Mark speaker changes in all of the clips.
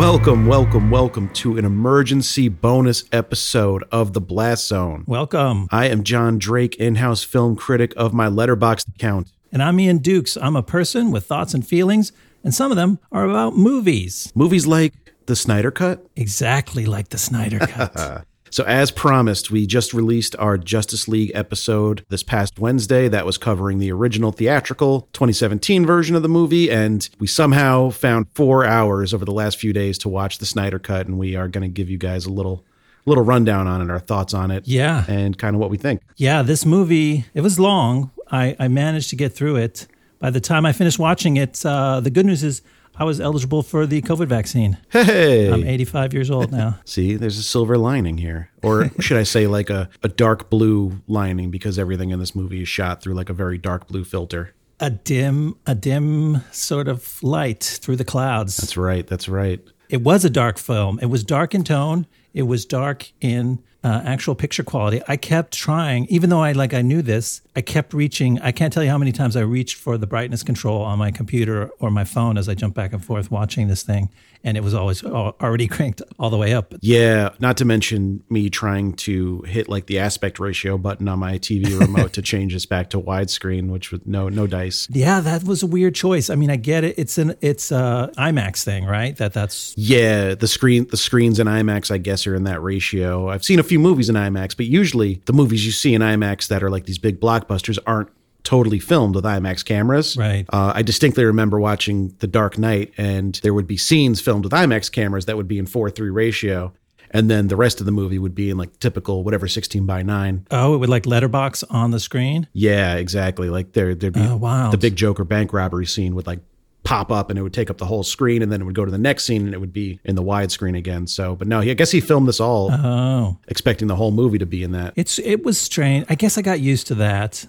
Speaker 1: Welcome, welcome, welcome to an emergency bonus episode of The Blast Zone.
Speaker 2: Welcome.
Speaker 1: I am John Drake, in house film critic of my letterboxd account.
Speaker 2: And I'm Ian Dukes. I'm a person with thoughts and feelings, and some of them are about movies.
Speaker 1: Movies like The Snyder Cut.
Speaker 2: Exactly like the Snyder Cut.
Speaker 1: So, as promised, we just released our Justice League episode this past Wednesday that was covering the original theatrical 2017 version of the movie. And we somehow found four hours over the last few days to watch the Snyder Cut. And we are going to give you guys a little. Little rundown on it, our thoughts on it,
Speaker 2: Yeah.
Speaker 1: and kind of what we think.
Speaker 2: yeah, this movie, it was long. I, I managed to get through it. By the time I finished watching it, uh, the good news is I was eligible for the COVID vaccine.
Speaker 1: Hey,
Speaker 2: I'm 85 years old now.
Speaker 1: see, there's a silver lining here, or should I say, like a, a dark blue lining, because everything in this movie is shot through like a very dark blue filter.
Speaker 2: a dim, a dim sort of light through the clouds.
Speaker 1: That's right. That's right.
Speaker 2: It was a dark film. It was dark in tone. It was dark in uh, actual picture quality. I kept trying, even though I like I knew this. I kept reaching. I can't tell you how many times I reached for the brightness control on my computer or my phone as I jumped back and forth watching this thing, and it was always already cranked all the way up.
Speaker 1: Yeah, not to mention me trying to hit like the aspect ratio button on my TV remote to change this back to widescreen, which was no no dice.
Speaker 2: Yeah, that was a weird choice. I mean, I get it. It's an it's a IMAX thing, right? That that's
Speaker 1: Yeah, the screen the screens in IMAX I guess are in that ratio. I've seen a few movies in IMAX, but usually the movies you see in IMAX that are like these big blockbusters aren't totally filmed with IMAX cameras.
Speaker 2: Right.
Speaker 1: Uh, I distinctly remember watching The Dark Knight, and there would be scenes filmed with IMAX cameras that would be in four three ratio, and then the rest of the movie would be in like typical whatever sixteen by nine.
Speaker 2: oh, it would like letterbox on the screen.
Speaker 1: Yeah, exactly. Like there, there'd be
Speaker 2: Oh, wow.
Speaker 1: the big Joker bank robbery scene would like pop up and it would take up the whole screen, and then it would go to the next scene and it would be in the widescreen again. So, but no, he, I guess he filmed this all
Speaker 2: Oh,
Speaker 1: expecting the whole movie to be in that.
Speaker 2: It's it was strange. I guess I got used to that.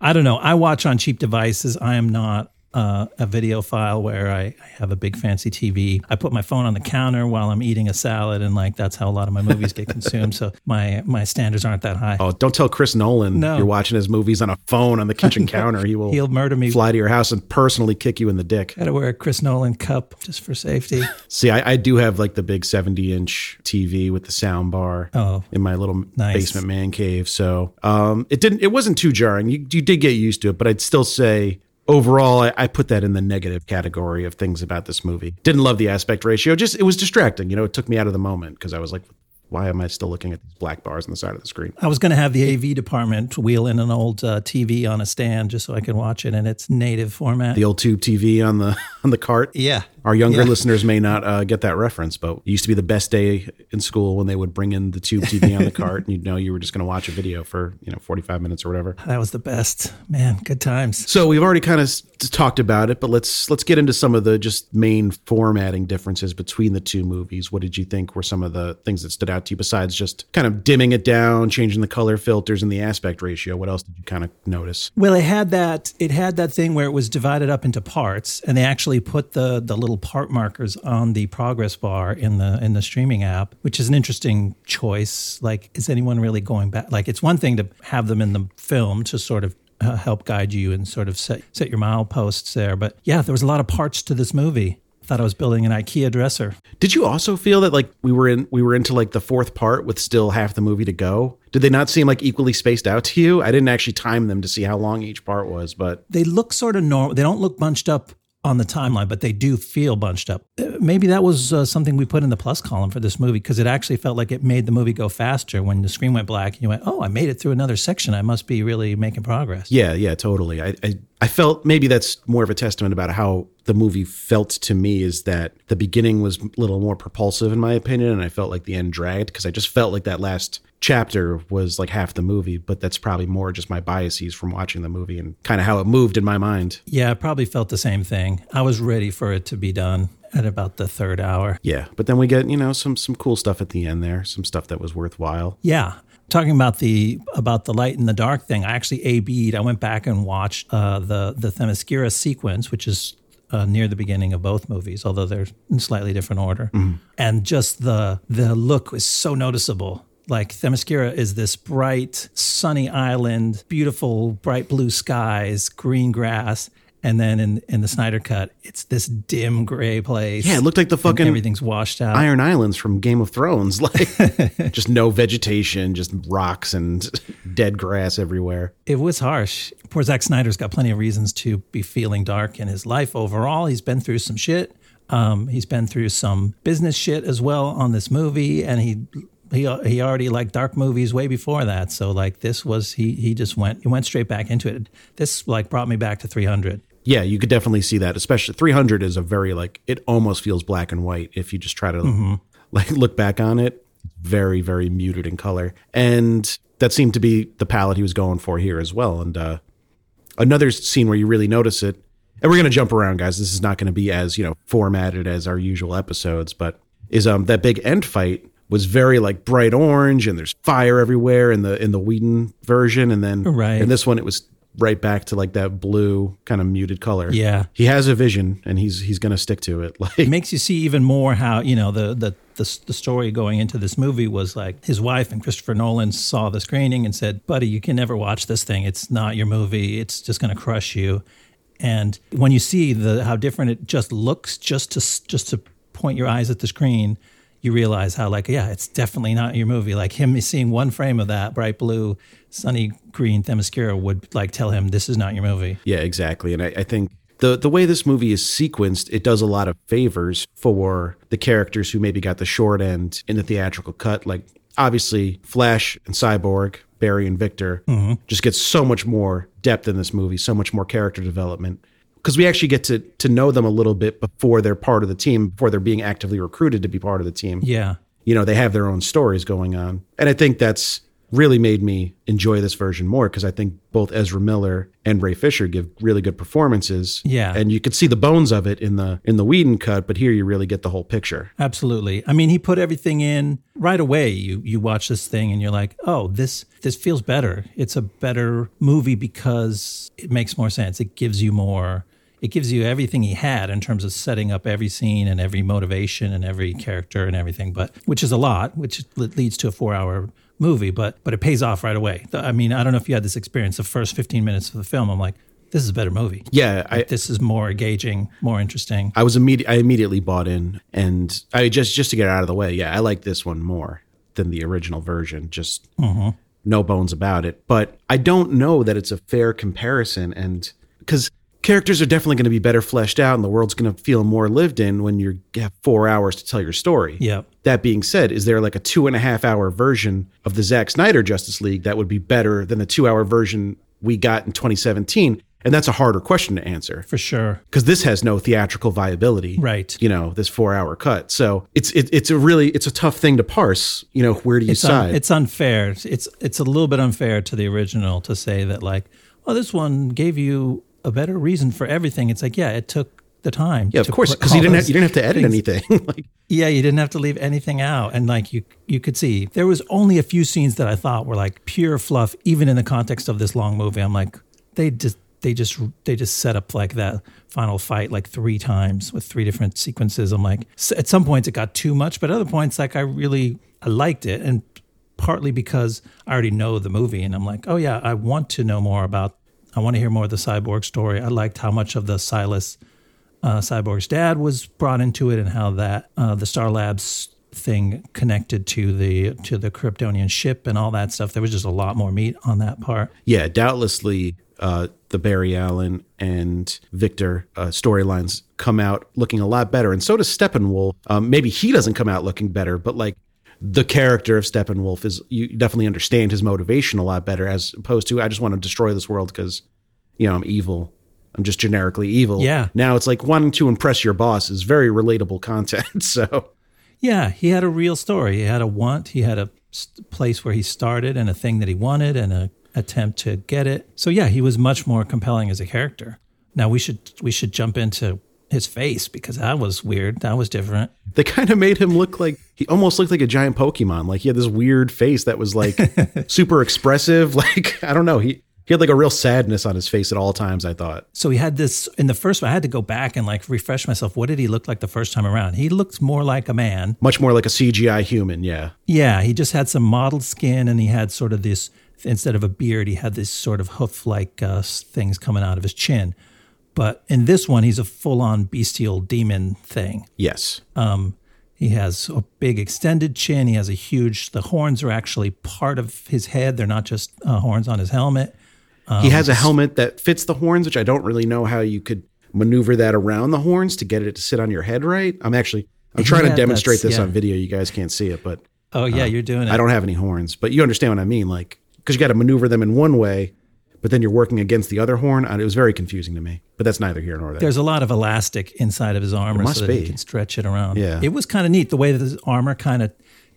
Speaker 2: I don't know. I watch on cheap devices. I am not uh, a videophile where I, I have a big fancy TV. I put my phone on the counter while I'm eating a salad, and like that's how a lot of my movies get consumed. So my my standards aren't that high.
Speaker 1: Oh, don't tell Chris Nolan
Speaker 2: No.
Speaker 1: you're watching his movies on a phone on the kitchen counter. He will
Speaker 2: He'll murder me.
Speaker 1: fly to your house and personally kick you in the dick.
Speaker 2: Got to wear a Chris Nolan cup just for safety.
Speaker 1: See, I, I do have like the big 70 inch TV with the sound bar
Speaker 2: Oh,
Speaker 1: in my little
Speaker 2: Nice.
Speaker 1: basement man cave. So um, it didn't, it wasn't too jarring. You, you did get used to it, but I'd still say overall, I, I put that in the negative category of things about this movie. Didn't love the aspect ratio. Just it was distracting. You know, it took me out of the moment because I was like, why am I still looking at these black bars on the side of the screen?
Speaker 2: I was going to have the AV department wheel in an old uh, TV on a stand just so I could watch it in its native format.
Speaker 1: The old tube TV on the on the cart.
Speaker 2: yeah.
Speaker 1: Our younger
Speaker 2: Yeah.
Speaker 1: listeners may not uh, get that reference, but it used to be the best day in school when they would bring in the tube TV on the cart, and you'd know you were just going to watch a video for you know forty five minutes or whatever.
Speaker 2: That was the best. Man, good times.
Speaker 1: So we've already kind of s- talked about it, but let's let's get into some of the just main formatting differences between the two movies. What did you think were some of the things that stood out to you besides just kind of dimming it down, changing the color filters and the aspect ratio? What else did you kind of notice?
Speaker 2: Well, it had that it had that thing where it was divided up into parts, and they actually put the the little part markers on the progress bar in the in the streaming app, which is an interesting choice. Like, is anyone really going back? Like, it's one thing to have them in the film to sort of uh, help guide you and sort of set set your mileposts there, but yeah, there was a lot of parts to this movie. Thought I was building an IKEA dresser.
Speaker 1: Did you also feel that like we were in we were into like the fourth part with still half the movie to go? Did they not seem like equally spaced out to you? I didn't actually time them to see how long each part was, but
Speaker 2: they look sort of normal. They don't look bunched up on the timeline, but they do feel bunched up. Uh, Maybe that was uh, something we put in the plus column for this movie because it actually felt like it made the movie go faster when the screen went black. And you went, "Oh, I made it through another section. I must be really making progress."
Speaker 1: yeah, yeah, totally. I, I I felt maybe that's more of a testament about how the movie felt to me is that the beginning was a little more propulsive in my opinion, and I felt like the end dragged because I just felt like that last chapter was like half the movie, but that's probably more just my biases from watching the movie and kind of how it moved in my mind.
Speaker 2: Yeah, I probably felt the same thing. I was ready for it to be done at about the third hour.
Speaker 1: Yeah, but then we get you know some some cool stuff at the end there, some stuff that was worthwhile.
Speaker 2: Yeah. Talking about the about the light and the dark thing, I actually A/B'd. I went back and watched uh, the the Themyscira sequence, which is uh, near the beginning of both movies, although they're in slightly different order. And just the the look was so noticeable. Like Themyscira is this bright, sunny island, beautiful, bright blue skies, green grass, And then in, in the Snyder cut, it's this dim gray place.
Speaker 1: Yeah, it looked like the fucking
Speaker 2: everything's washed out.
Speaker 1: Iron Islands from Game of Thrones. Like just no vegetation, just rocks and dead grass everywhere.
Speaker 2: It was harsh. Poor Zack Snyder's got plenty of reasons to be feeling dark in his life overall. He's been through some shit. Um, he's been through some business shit as well on this movie, and he he he already liked dark movies way before that. So like this was he he just went he went straight back into it. This like brought me back to 300.
Speaker 1: Yeah, you could definitely see that. Especially 300 is a very like it almost feels black and white if you just try to like look back on it. Very very muted in color, and that seemed to be the palette he was going for here as well. And uh, another scene where you really notice it. And we're gonna jump around, guys. This is not gonna be as you know formatted as our usual episodes, but is um that big end fight was very like bright orange and there's fire everywhere in the in the Whedon version, and then
Speaker 2: Right.
Speaker 1: in this one it was right back to like that blue kind of muted color.
Speaker 2: Yeah.
Speaker 1: he has a vision and he's he's gonna stick to it. Like
Speaker 2: It makes you see even more how you know the the the, the story going into this movie was like his wife and Christopher Nolan saw the screening and said, "Buddy, you can never watch this thing. It's not your movie. It's just going to crush you." And when you see the how different it just looks, just to just to point your eyes at the screen, you realize how like yeah, it's definitely not your movie. Like him seeing one frame of that bright blue, sunny green Themyscira would like tell him this is not your movie.
Speaker 1: Yeah, exactly. And I, I think the the way this movie is sequenced, it does a lot of favors for the characters who maybe got the short end in the theatrical cut. Like obviously, Flash and Cyborg, Barry and Victor, mm-hmm. just get so much more depth in this movie, so much more character development. Because we actually get to to know them a little bit before they're part of the team, before they're being actively recruited to be part of the team
Speaker 2: Yeah.
Speaker 1: you know they have their own stories going on and i think that's really made me enjoy this version more because i think both ezra miller and ray fisher give really good performances
Speaker 2: Yeah.
Speaker 1: and you could see the bones of it in the in the Whedon cut but here you really get the whole picture
Speaker 2: Absolutely. I mean, he put everything in right away. You you watch this thing and you're like, "Oh, this this feels better. It's a better movie because it makes more sense. It gives you more it gives you everything he had in terms of setting up every scene and every motivation and every character and everything, but which is a lot, which leads to a 4-hour movie, but but it pays off right away. I mean, I don't know if you had this experience the first 15 minutes of the film. I'm like, this is a better movie.
Speaker 1: yeah i
Speaker 2: This is more engaging, more interesting.
Speaker 1: i was immediate i immediately bought in and i just just to get it out of the way yeah i like this one more than the original version just mm-hmm. no bones about it but i don't know that it's a fair comparison and because characters are definitely going to be better fleshed out and the world's going to feel more lived in when you have four hours to tell your story
Speaker 2: Yeah.
Speaker 1: that being said is there like a two and a half hour version of the Zack Snyder Justice League that would be better than the two hour version we got in 2017 and that's a harder question to answer
Speaker 2: For sure.
Speaker 1: because this has no theatrical viability
Speaker 2: Right.
Speaker 1: you know this four hour cut so it's it, it's a really it's a tough thing to parse you know where do you
Speaker 2: it's un-
Speaker 1: side
Speaker 2: it's unfair. It's it's a little bit unfair to the original to say that like, well, this one gave you a better reason for everything. It's like, yeah, it took the time.
Speaker 1: yeah of course because you didn't have, you didn't have to edit
Speaker 2: things-
Speaker 1: anything like
Speaker 2: Yeah, you didn't have to leave anything out, and like you you could see there was only a few scenes that I thought were like pure fluff, even in the context of this long movie. I'm like, they just they just they just set up like that final fight like three times with three different sequences. I'm like, at some points it got too much, but other points like I really I liked it, and partly because I already know the movie, and I'm like, oh yeah, I want to know more about. I want to hear more of the cyborg story. I liked how much of the Silas uh, Cyborg's dad was brought into it, and how that uh, the Star Labs thing connected to the to the Kryptonian ship and all that stuff. There was just a lot more meat on that part.
Speaker 1: yeah doubtlessly uh the Barry Allen and Victor uh, storylines come out looking a lot better and so does Steppenwolf um maybe he doesn't come out looking better but like the character of Steppenwolf is you definitely understand his motivation a lot better as opposed to I just want to destroy this world because you know I'm evil I'm just generically evil
Speaker 2: Yeah.
Speaker 1: now it's like wanting to impress your boss is very relatable content so
Speaker 2: Yeah, he had a real story. He had a want. He had a place where he started and a thing that he wanted and a attempt to get it. So yeah, he was much more compelling as a character. Now we should we should jump into his face because that was weird. That was different.
Speaker 1: they kind of made him look like he almost looked like a giant Pokemon. Like he had this weird face that was like super expressive. Like I don't know. He he had like a real sadness on his face at all times. I thought.
Speaker 2: So he had this in the first one. I had to go back and like refresh myself. What did he look like the first time around? He looked more like a man.
Speaker 1: Much more like a CGI human. Yeah.
Speaker 2: Yeah, he just had some mottled skin and he had sort of this instead of a beard, he had this sort of hoof like uh, things coming out of his chin. But in this one, he's a full on bestial demon thing.
Speaker 1: Yes.
Speaker 2: Um, he has a big extended chin. He has a huge, the horns are actually part of his head. They're not just uh, horns on his helmet.
Speaker 1: he has a helmet that fits the horns, which I don't really know how you could maneuver that around the horns to get it to sit on your head right. I'm actually I'm trying
Speaker 2: Yeah,
Speaker 1: to demonstrate this
Speaker 2: yeah.
Speaker 1: on video. You guys can't see it, but
Speaker 2: Oh, yeah, you're doing it.
Speaker 1: I don't have any horns. But you understand what I mean, like because you got to maneuver them in one way, but then you're working against the other horn. And it was very confusing to me. But that's neither here nor there.
Speaker 2: There's a lot of elastic inside of his armor
Speaker 1: must
Speaker 2: so that he can stretch it around.
Speaker 1: Yeah.
Speaker 2: It was kind of neat the way that his armor kind of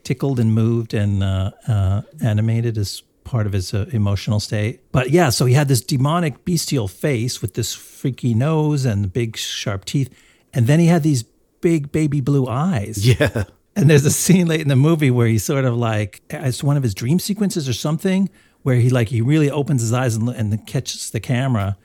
Speaker 2: tickled and moved and uh, uh, animated as part of his uh, emotional state. But yeah, so he had this demonic bestial face with this freaky nose and big sharp teeth. And then he had these big baby blue eyes.
Speaker 1: yeah.
Speaker 2: And there's a scene late in the movie where he sort of like it's one of his dream sequences or something where he like he really opens his eyes and, and catches the camera.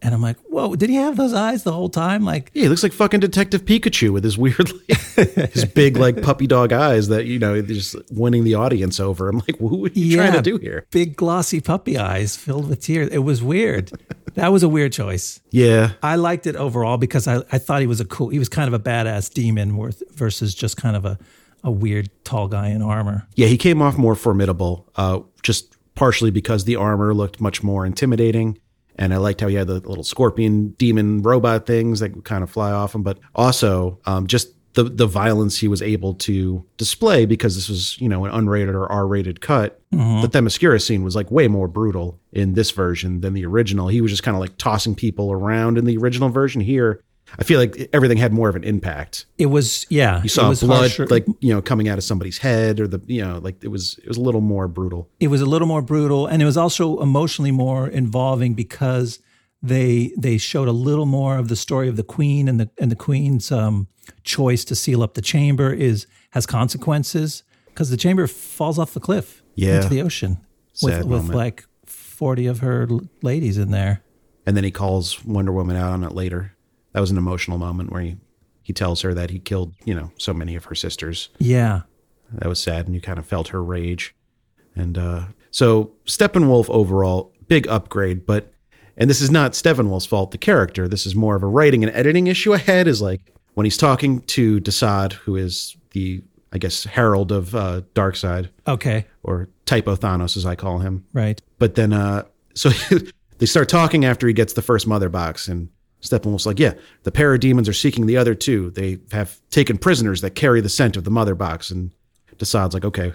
Speaker 2: And I'm like, whoa, did he have those eyes the whole time? Like,
Speaker 1: Yeah, he looks like fucking Detective Pikachu with his weird, like, his big like puppy dog eyes that you know just winning the audience over. I'm like, what are you trying to do here?
Speaker 2: Big glossy puppy eyes filled with tears. It was weird. that was a weird choice.
Speaker 1: Yeah,
Speaker 2: I liked it overall because I, I thought he was a cool, he was kind of a badass demon worth versus just kind of a, a weird tall guy in armor.
Speaker 1: yeah, he came off more formidable, uh, just partially because the armor looked much more intimidating. And I liked how he had the little scorpion demon robot things that would kind of fly off him, but also um, just the the violence he was able to display because this was you know an unrated or R rated cut. The Themyscira scene was like way more brutal in this version than the original. He was just kind of like tossing people around in the original version. Here, I feel like everything had more of an impact.
Speaker 2: It was, yeah.
Speaker 1: You saw
Speaker 2: it was
Speaker 1: blood
Speaker 2: harsher.
Speaker 1: like you know coming out of somebody's head or the you know like it was it was a little more brutal.
Speaker 2: it was a little more brutal and it was also emotionally more involving because they they showed a little more of the story of the queen and the and the queen's um, choice to seal up the chamber is has consequences because the chamber falls off the cliff
Speaker 1: Yeah.
Speaker 2: into the ocean with,
Speaker 1: Sad
Speaker 2: with
Speaker 1: moment.
Speaker 2: like 40 of her ladies in there
Speaker 1: And then he calls Wonder Woman out on it later. That was an emotional moment where he he tells her that he killed you know so many of her sisters.
Speaker 2: yeah
Speaker 1: That was sad, and you kind of felt her rage. And uh, so Steppenwolf overall big upgrade, but and this is not Steppenwolf's fault. The character. This is more of a writing and editing issue ahead. Is like when he's talking to Desaad, who is the I guess herald of uh, Darkseid
Speaker 2: okay
Speaker 1: or Typo Thanos, as I call him.
Speaker 2: right
Speaker 1: But then, uh, so they start talking after he gets the first mother box, and Steppenwolf's like, "Yeah, the parademons are seeking the other two. They have taken prisoners that carry the scent of the mother box." And Desaad's like, "Okay."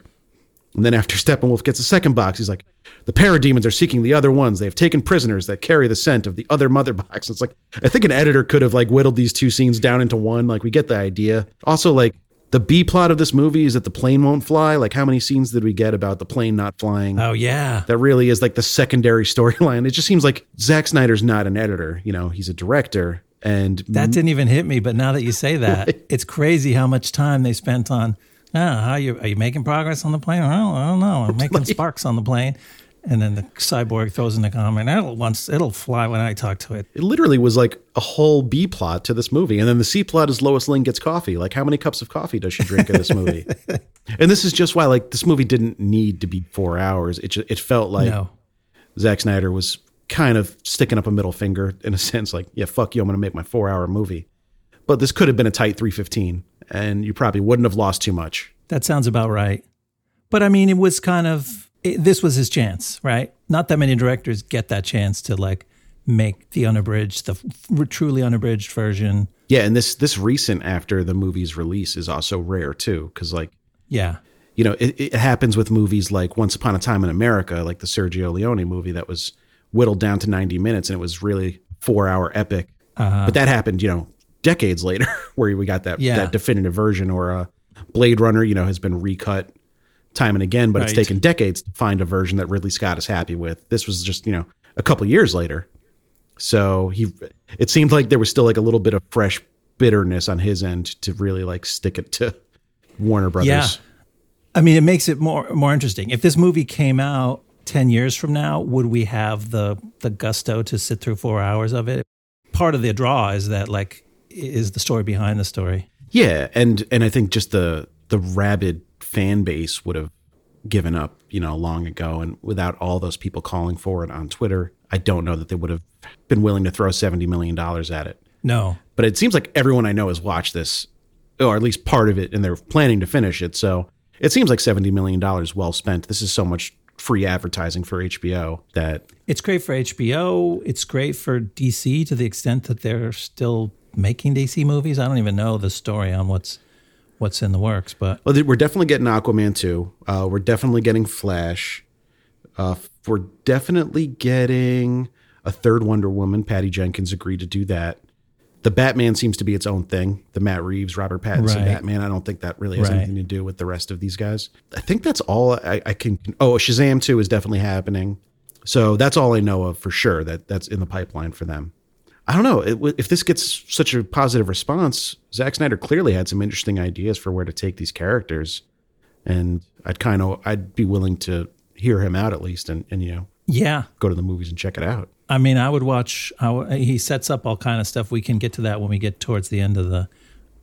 Speaker 1: And then after Steppenwolf gets the second box, he's like, "The parademons are seeking the other ones. They have taken prisoners that carry the scent of the other mother box." It's like I think an editor could have like whittled these two scenes down into one. Like we get the idea. Also, like the B plot of this movie is that the plane won't fly. Like how many scenes did we get about the plane not flying?
Speaker 2: oh yeah
Speaker 1: that really is like the secondary storyline. It just seems like Zack Snyder's not an editor. You know, he's a director. And
Speaker 2: That didn't even hit me, but now that you say that, it's crazy how much time they spent on. Ah, how you are you making progress on the plane? I don't, I don't know. I'm making sparks on the plane, and then the cyborg throws in the comment. It'll once it'll fly when I talk to it.
Speaker 1: it literally was like a whole B plot to this movie. And then the C plot is Lois Lane gets coffee. Like, how many cups of coffee does she drink in this movie? and this is just why, like, this movie didn't need to be four hours. It, ju- it felt like
Speaker 2: No,
Speaker 1: Zack Snyder was kind of sticking up a middle finger in a sense, like, yeah, fuck you, I'm going to make my four hour movie. But this could have been a tight 315, and you probably wouldn't have lost too much.
Speaker 2: that sounds about right. But I mean, it was kind of it, this was his chance, right? Not that many directors get that chance to like make the unabridged, the f- truly unabridged version.
Speaker 1: Yeah, and this this recent after the movie's release is also rare too, because like
Speaker 2: Yeah,
Speaker 1: you know it, it happens with movies like Once Upon a Time in America, like the Sergio Leone movie that was whittled down to ninety minutes, and it was really four hour epic. But that happened, you know, decades later, where we got that
Speaker 2: Yeah.
Speaker 1: that definitive version, or uh, Blade Runner, you know, has been recut time and again, but it's taken decades to find a version that Ridley Scott is happy with. This was just you know a couple years later. So he, it seemed like there was still like a little bit of fresh bitterness on his end to really like stick it to Warner Brothers.
Speaker 2: Yeah. I mean, it makes it more more interesting. If this movie came out ten years from now, would we have the the gusto to sit through four hours of it? Part of the draw is that like is the story behind the story.
Speaker 1: Yeah, and and I think just the the rabid fan base would have given up, you know, long ago. And without all those people calling for it on Twitter, I don't know that they would have been willing to throw $70 million at it.
Speaker 2: No.
Speaker 1: But it seems like everyone I know has watched this, or at least part of it, and they're planning to finish it. So it seems like $70 million well spent. This is so much free advertising for HBO that
Speaker 2: It's great for HBO. It's great for DC to the extent that they're still making DC movies. I don't even know the story on what's what's in the works, but
Speaker 1: Well, we're definitely getting Aquaman 2. Uh, we're definitely getting Flash. Uh, we're definitely getting a third Wonder Woman. Patty Jenkins agreed to do that. The Batman seems to be its own thing. The Matt Reeves, Robert Pattinson
Speaker 2: Right.
Speaker 1: Batman. I don't think that really has
Speaker 2: Right.
Speaker 1: anything to do with the rest of these guys. I think that's all I, I can. Oh, Shazam 2 is definitely happening. So that's all I know of for sure. That that's in the pipeline for them. I don't know it, if this gets such a positive response. Zack Snyder clearly had some interesting ideas for where to take these characters, and I'd kind of I'd be willing to hear him out at least, and and you know
Speaker 2: yeah.
Speaker 1: go to the movies and check it out.
Speaker 2: I mean, I would watch. I w he sets up all kind of stuff. We can get to that when we get towards the end of the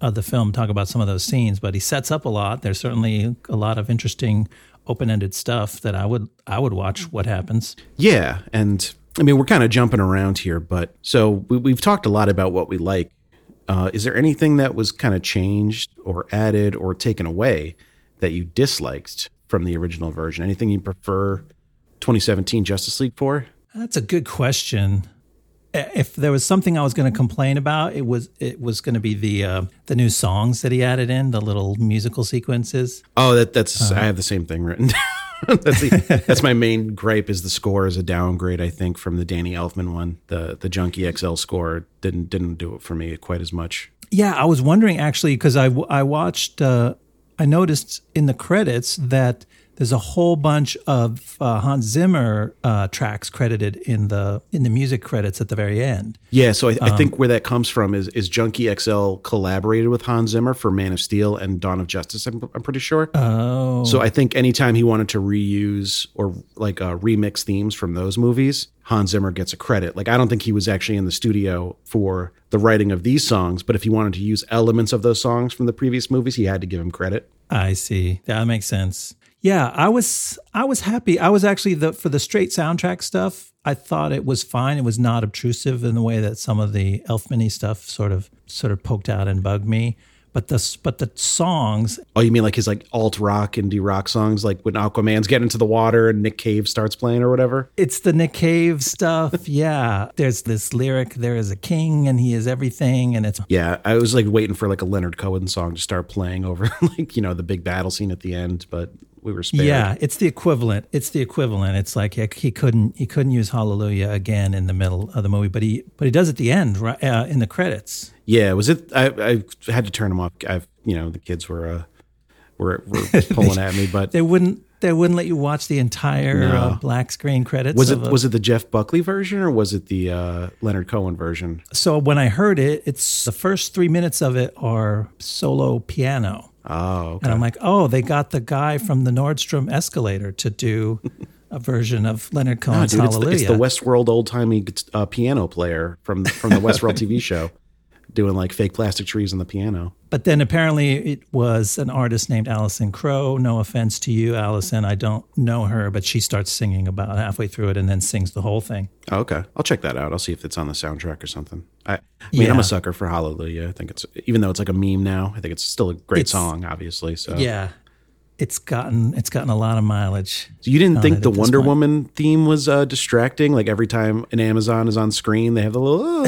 Speaker 2: of the film. Talk about some of those scenes, but he sets up a lot. There's certainly a lot of interesting open ended stuff that I would I would watch. What happens?
Speaker 1: Yeah, and I mean we're kind of jumping around here, but so we, we've talked a lot about what we like. Uh, is there anything that was kind of changed or added or taken away that you disliked from the original version? Anything you prefer 2017 Justice League for?
Speaker 2: That's a good question. If there was something I was going to complain about, it was it was going to be the uh, the new songs that he added in, the little musical sequences.
Speaker 1: Oh, that that's I have the same thing written. that's the, that's my main gripe is the score is a downgrade. I think from the Danny Elfman one, the the Junkie XL score didn't didn't do it for me quite as much.
Speaker 2: Yeah, I was wondering actually because I I watched uh, I noticed in the credits that there's a whole bunch of uh, Hans Zimmer uh, tracks credited in the in the music credits at the very end.
Speaker 1: Yeah, so I, I think where that comes from is is Junkie XL collaborated with Hans Zimmer for Man of Steel and Dawn of Justice. I'm, I'm pretty sure.
Speaker 2: Oh,
Speaker 1: So I think anytime he wanted to reuse or like uh, remix themes from those movies, Hans Zimmer gets a credit. Like I don't think he was actually in the studio for the writing of these songs, but if he wanted to use elements of those songs from the previous movies, he had to give him credit.
Speaker 2: I see. That makes sense. Yeah, I was I was happy. I was actually the for the straight soundtrack stuff. I thought it was fine. It was not obtrusive in the way that some of the Elfmany stuff sort of sort of poked out and bugged me. But the but the songs,
Speaker 1: Oh, you mean like his like alt rock indie rock songs, like when Aquaman's getting into the water and Nick Cave starts playing or whatever?
Speaker 2: it's the Nick Cave stuff. yeah, there's this lyric. There is a king, and he is everything, and it's
Speaker 1: Yeah, I was like waiting for like a Leonard Cohen song to start playing over like you know the big battle scene at the end, but we were spared.
Speaker 2: Yeah, it's the equivalent. It's the equivalent. It's like he, couldn't he couldn't use Hallelujah again in the middle of the movie, but he but he does at the end, right uh, in the credits.
Speaker 1: Yeah, was it? I, I had to turn them off. I've you know the kids were uh, were, were pulling at me, but
Speaker 2: They wouldn't they wouldn't let you watch the entire
Speaker 1: No.
Speaker 2: uh, black screen credits.
Speaker 1: was it
Speaker 2: a-
Speaker 1: was it the Jeff Buckley version or was it the uh, Leonard Cohen version?
Speaker 2: so when I heard it, it's the first three minutes of it are solo piano,
Speaker 1: Oh, okay.
Speaker 2: and I'm like, oh, they got the guy from the Nordstrom Escalator to do a version of Leonard
Speaker 1: No,
Speaker 2: Cohen's
Speaker 1: dude, it's the,
Speaker 2: Hallelujah.
Speaker 1: it's the Westworld old timey uh, piano player from from the Westworld TV show, doing like fake plastic trees on the piano.
Speaker 2: But then apparently it was an artist named Allison Crowe. No offense to you, Allison. I don't know her, but she starts singing about halfway through it and then sings the whole thing.
Speaker 1: Oh, okay, I'll check that out. I'll see if it's on the soundtrack or something. I, I mean, I'm a sucker for Hallelujah. I think it's even though it's like a meme now. I think it's still a great
Speaker 2: It's-
Speaker 1: song, obviously. So
Speaker 2: Yeah. It's gotten it's gotten a lot of mileage.
Speaker 1: So you didn't think the Wonder
Speaker 2: point.
Speaker 1: Woman theme was uh, distracting? Like every time an Amazon is on screen, they have the little.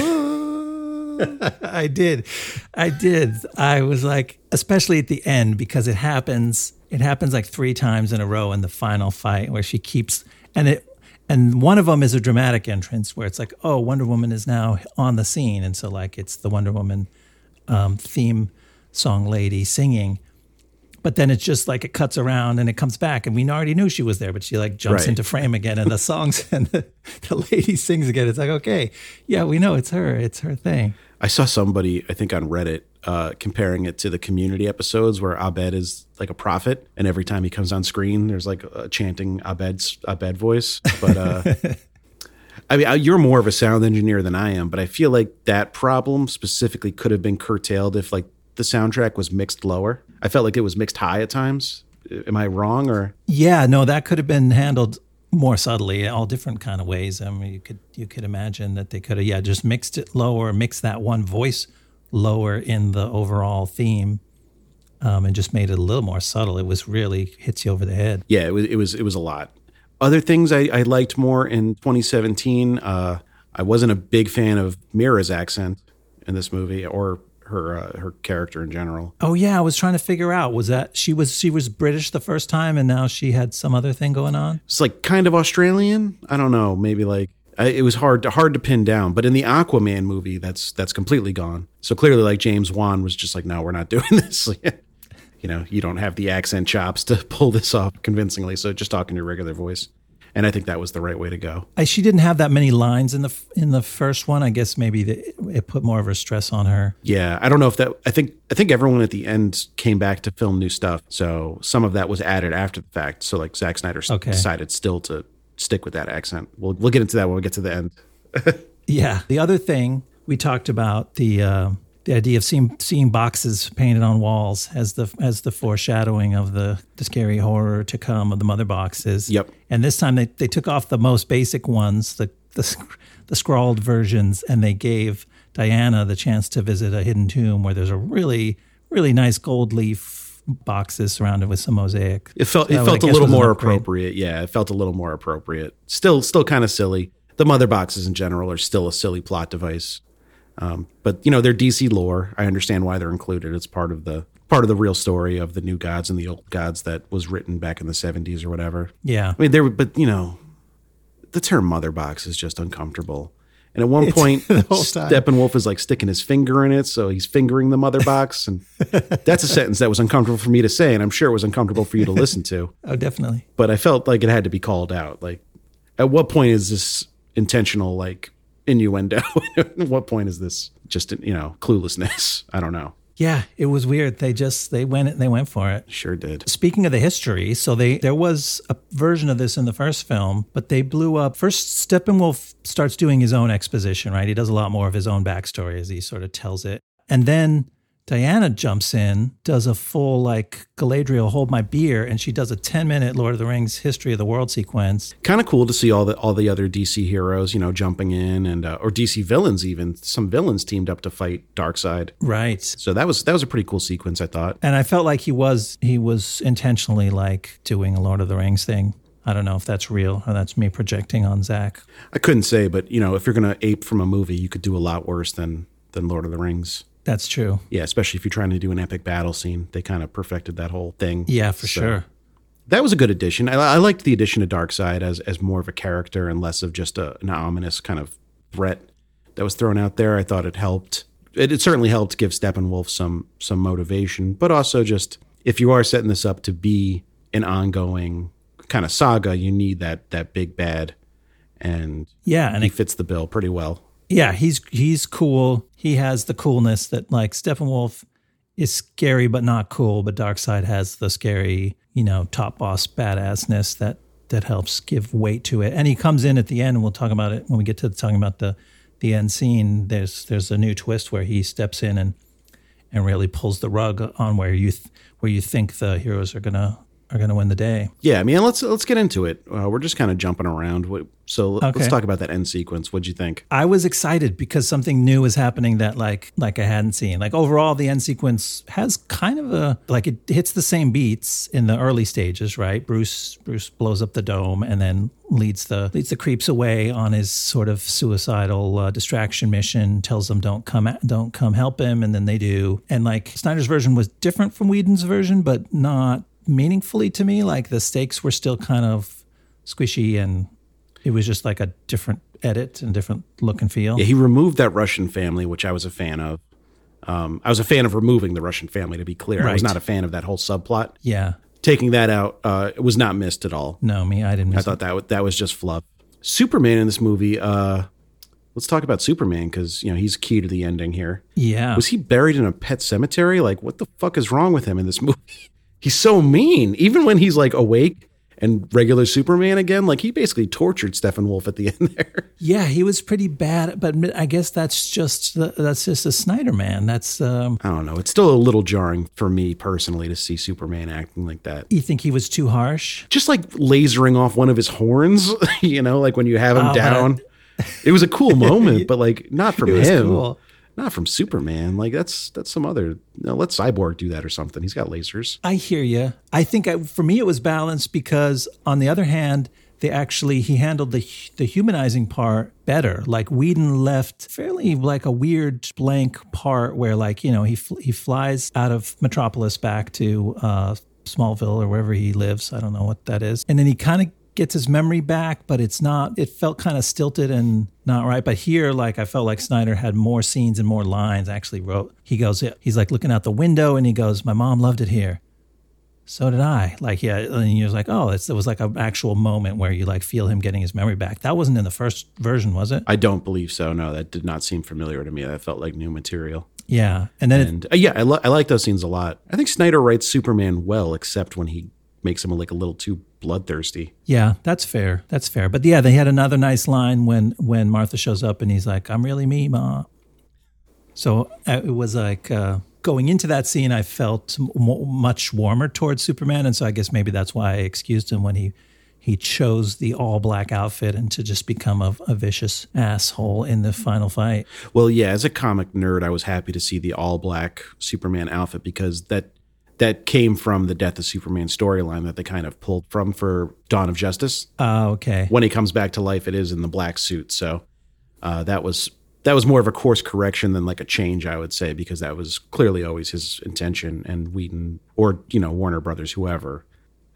Speaker 2: I did. I did. I was like, especially at the end, because it happens, it happens like three times in a row in the final fight where she keeps, and it, and one of them is a dramatic entrance where it's like, oh, Wonder Woman is now on the scene. And so, like, it's the Wonder Woman um, theme song lady singing. But then it's just like it cuts around and it comes back, and we already knew she was there, but she like jumps
Speaker 1: Right.
Speaker 2: into frame again, and the songs and the, the lady sings again. It's like, okay, yeah, we know it's her, it's her thing.
Speaker 1: I saw somebody, I think on Reddit, uh, comparing it to the community episodes where Abed is like a prophet, and every time he comes on screen, there's like a chanting Abed's Abed voice. But uh, I mean, you're more of a sound engineer than I am, but I feel like that problem specifically could have been curtailed if like the soundtrack was mixed lower. I felt like it was mixed high at times. Am I wrong or?
Speaker 2: Yeah, no, that could have been handled more subtly, all different kind of ways. I mean, you could you could imagine that they could have yeah just mixed it lower, mixed that one voice lower in the overall theme, um, and just made it a little more subtle. It was really hits you over the head.
Speaker 1: Yeah, it was it was it was a lot. Other things I, I liked more in 2017. Uh, I wasn't a big fan of Mira's accent in this movie or her uh, her character in general.
Speaker 2: Oh yeah, I was trying to figure out was that she was she was British the first time and now she had some other thing going on.
Speaker 1: It's like kind of Australian. I don't know. Maybe like I, it was hard to hard to pin down. But in the Aquaman movie, that's that's completely gone. So clearly, like James Wan was just like, no, we're not doing this. you know, you don't have the accent chops to pull this off convincingly. So just talk in your regular voice and I think that was the right way to go.
Speaker 2: I, she didn't have that many lines in the in the first one. I guess maybe the, it put more of a stress on her.
Speaker 1: Yeah, I don't know if that. I think I think everyone at the end came back to film new stuff, so some of that was added after the fact. So like Zack Snyder okay. decided still to stick with that accent. We'll we'll get into that when we get to the end.
Speaker 2: yeah, the other thing we talked about the. Uh, the idea of seeing seeing boxes painted on walls as the as the foreshadowing of the, the scary horror to come of the mother boxes.
Speaker 1: Yep.
Speaker 2: And this time they, they took off the most basic ones, the the, the scrawled versions, and they gave Diana the chance to visit a hidden tomb where there's a really really nice gold leaf boxes surrounded with some mosaic.
Speaker 1: It felt it felt a little more appropriate. Yeah, it felt a little more appropriate. Still still kind of silly. The mother boxes in general are still a silly plot device. Um, but you know, they're DC lore. I understand why they're included. It's part of the part of the real story of the new gods and the old gods that was written back in the 70s or whatever.
Speaker 2: Yeah.
Speaker 1: I mean, there but you know, the term mother box is just uncomfortable. And at one it's point, Steppenwolf is like sticking his finger in it, so he's fingering the mother box, and that's a sentence that was uncomfortable for me to say, and I'm sure it was uncomfortable for you to listen to.
Speaker 2: oh, definitely.
Speaker 1: But I felt like it had to be called out. Like, at what point is this intentional? Like, innuendo. At what point is this just you know cluelessness? I don't know.
Speaker 2: Yeah, it was weird. They just they went they went for it.
Speaker 1: Sure did.
Speaker 2: Speaking of the history, so they there was a version of this in the first film, but they blew up. First, Steppenwolf starts doing his own exposition, right? He does a lot more of his own backstory as he sort of tells it, and then Diana jumps in, does a full like Galadriel hold my beer, and she does a 10 minute Lord of the Rings history of the world sequence.
Speaker 1: Kind of cool to see all the all the other DC heroes, you know, jumping in and uh, or DC villains even. Some villains teamed up to fight Darkseid.
Speaker 2: Right.
Speaker 1: So that was that was a pretty cool sequence, I thought.
Speaker 2: And I felt like he was he was intentionally like doing a Lord of the Rings thing. I don't know if that's real or that's me projecting on Zack.
Speaker 1: I couldn't say, but you know, if you're gonna ape from a movie, you could do a lot worse than than Lord of the Rings.
Speaker 2: That's true.
Speaker 1: Yeah, especially if you're trying to do an epic battle scene, they kind of perfected that whole thing.
Speaker 2: Yeah, for so, sure.
Speaker 1: That was a good addition. I, I, liked the addition of Darkseid as as more of a character and less of just a, an ominous kind of threat that was thrown out there. I thought it helped. It, it certainly helped give Steppenwolf some some motivation, but also just if you are setting this up to be an ongoing kind of saga, you need that that big bad, and
Speaker 2: yeah, and
Speaker 1: he it, fits the bill pretty well
Speaker 2: yeah, he's he's cool. He has the coolness that like Steppenwolf is scary but not cool, but Darkseid has the scary, you know, top boss badassness that that helps give weight to it. And he comes in at the end, and we'll talk about it when we get to talking about the the end scene. There's there's a new twist where he steps in and and really pulls the rug on where you th- where you think the heroes are gonna are going to win the day.
Speaker 1: Yeah, I mean, let's let's get into it. Uh, we're just kind of jumping around. So okay. let's talk about that end sequence. What'd you think?
Speaker 2: I was excited because something new was happening that like like I hadn't seen. Like overall, the end sequence has kind of a like it hits the same beats in the early stages, right? Bruce Bruce blows up the dome and then leads the leads the creeps away on his sort of suicidal uh, distraction mission. Tells them don't come don't come help him, and then they do. And like Snyder's version was different from Whedon's version, but not meaningfully to me. Like the stakes were still kind of squishy and it was just like a different edit and different look and feel.
Speaker 1: Yeah, he removed that Russian family, which I was a fan of. Um, I was a fan of removing the Russian family, to be clear. Right. I was not a fan of that whole subplot.
Speaker 2: Yeah.
Speaker 1: Taking that out, uh, it was not missed at all.
Speaker 2: No, me, I didn't
Speaker 1: I thought that, w- that was just fluff. Superman in this movie, uh, let's talk about Superman because, you know, he's key to the ending here.
Speaker 2: Yeah.
Speaker 1: Was he buried in a pet cemetery? Like, what the fuck is wrong with him in this movie? He's so mean. Even when he's like awake and regular Superman again. Like he basically tortured Steppenwolf at the end there.
Speaker 2: Yeah, he was pretty bad, but I guess that's just that's just a Snyder man. That's um,
Speaker 1: I don't know. It's still a little jarring for me personally to see Superman acting like that.
Speaker 2: You think he was too harsh?
Speaker 1: Just like lasering off one of his horns, you know, like when you have him oh, down. It was a cool moment, but like not from him. Cool. Not from Superman. Like that's that's some other. Know, let Cyborg do that or something. He's got lasers.
Speaker 2: I hear you. I think I, for me it was balanced because on the other hand, they actually he handled the the humanizing part better. Like Whedon left fairly like a weird blank part where like you know he he flies out of Metropolis back to uh, Smallville or wherever he lives. I don't know what that is, and then he kind of gets his memory back, but it's not, it felt kind of stilted and not right. But here, like, I felt like Snyder had more scenes and more lines. actually wrote, he goes, he's like looking out the window and he goes, My mom loved it here. So did I. Like, yeah. And he was like, Oh, it was like an actual moment where you like feel him getting his memory back. That wasn't in the first version, was it?
Speaker 1: I don't believe so. No, that did not seem familiar to me. That felt like new material.
Speaker 2: Yeah, and then
Speaker 1: and, it, uh, yeah, I, lo- I like those scenes a lot. I think Snyder writes Superman well, except when he makes him like a little too bloodthirsty.
Speaker 2: Yeah, that's fair. That's fair. But yeah, they had another nice line when when Martha shows up and he's like, "I'm really me, ma." So uh, it was like uh, going into that scene, I felt m- much warmer towards Superman, and so I guess maybe that's why I excused him when he he chose the all black outfit and to just become a, a, vicious asshole in the final fight.
Speaker 1: Well, yeah, as a comic nerd, I was happy to see the all black Superman outfit because that that came from the Death of Superman storyline that they kind of pulled from for Dawn of Justice.
Speaker 2: Oh, okay.
Speaker 1: When he comes back to life, it is in the black suit. So uh, that was that was more of a course correction than like a change, I would say, because that was clearly always his intention. And Whedon or you know Warner Brothers, whoever,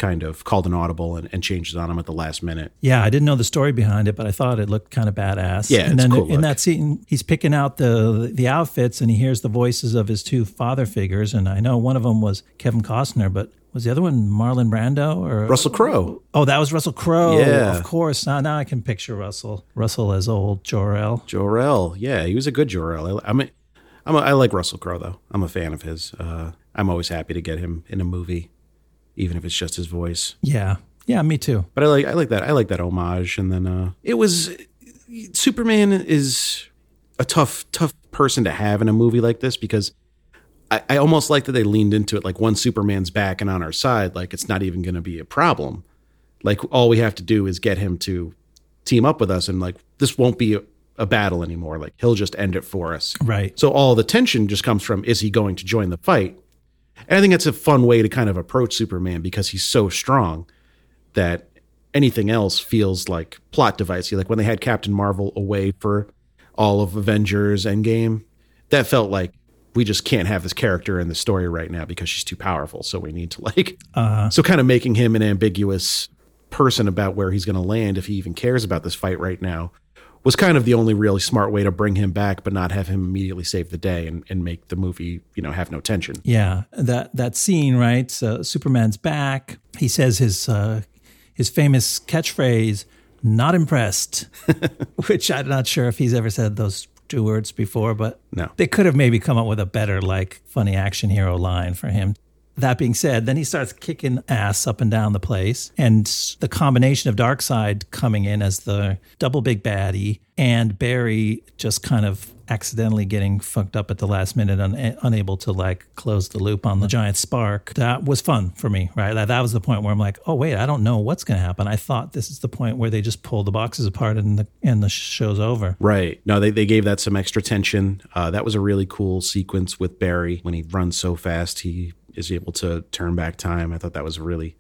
Speaker 1: kind of called an audible and, and changed it on him at the last minute.
Speaker 2: Yeah, I didn't know the story behind it, but I thought it looked kind of badass.
Speaker 1: Yeah,
Speaker 2: and then
Speaker 1: cool
Speaker 2: in look. that scene, he's picking out the the outfits and he hears the voices of his two father figures, and I know one of them was Kevin Costner, but was the other one Marlon Brando or
Speaker 1: Russell Crowe?
Speaker 2: Oh, that was Russell Crowe.
Speaker 1: Yeah,
Speaker 2: of course. Now, now I can picture Russell. Russell as old Jor-El.
Speaker 1: Jor-El, yeah, he was a good Jor-El. I mean, I'm a, I like Russell Crowe though. I'm a fan of his. Uh, I'm always happy to get him in a movie even if it's just his voice.
Speaker 2: Yeah. Yeah, me too.
Speaker 1: But I like I like that. I like that homage. And then uh it was Superman is a tough, tough person to have in a movie like this because I, I almost like that they leaned into it like one Superman's back and on our side, like it's not even gonna be a problem. Like all we have to do is get him to team up with us and like this won't be a, a battle anymore. Like he'll just end it for us.
Speaker 2: Right.
Speaker 1: So all the tension just comes from is he going to join the fight? And I think it's a fun way to kind of approach Superman because he's so strong that anything else feels like plot device. Like when they had Captain Marvel away for all of Avengers Endgame, that felt like we just can't have this character in the story right now because she's too powerful. So we need to like, uh-huh. so kind of making him an ambiguous person about where he's going to land if he even cares about this fight right now was kind of the only really smart way to bring him back, but not have him immediately save the day and, and make the movie, you know, have no tension.
Speaker 2: Yeah, that that scene, right? So Superman's back. He says his uh, his famous catchphrase, "Not impressed," which I'm not sure if he's ever said those two words before, but
Speaker 1: no,
Speaker 2: they could have maybe come up with a better, like, funny action hero line for him. That being said, then he starts kicking ass up and down the place. And the combination of Darkseid coming in as the double big baddie and Barry just kind of accidentally getting fucked up at the last minute, un- unable to like close the loop on the giant spark. That was fun for me, right? That, that was the point where I'm like, oh wait, I don't know what's going to happen. I thought this is the point where they just pull the boxes apart and the and the show's over.
Speaker 1: Right. No, they they gave that some extra tension. Uh, that was a really cool sequence with Barry when he runs so fast he is able to turn back time. I thought that was really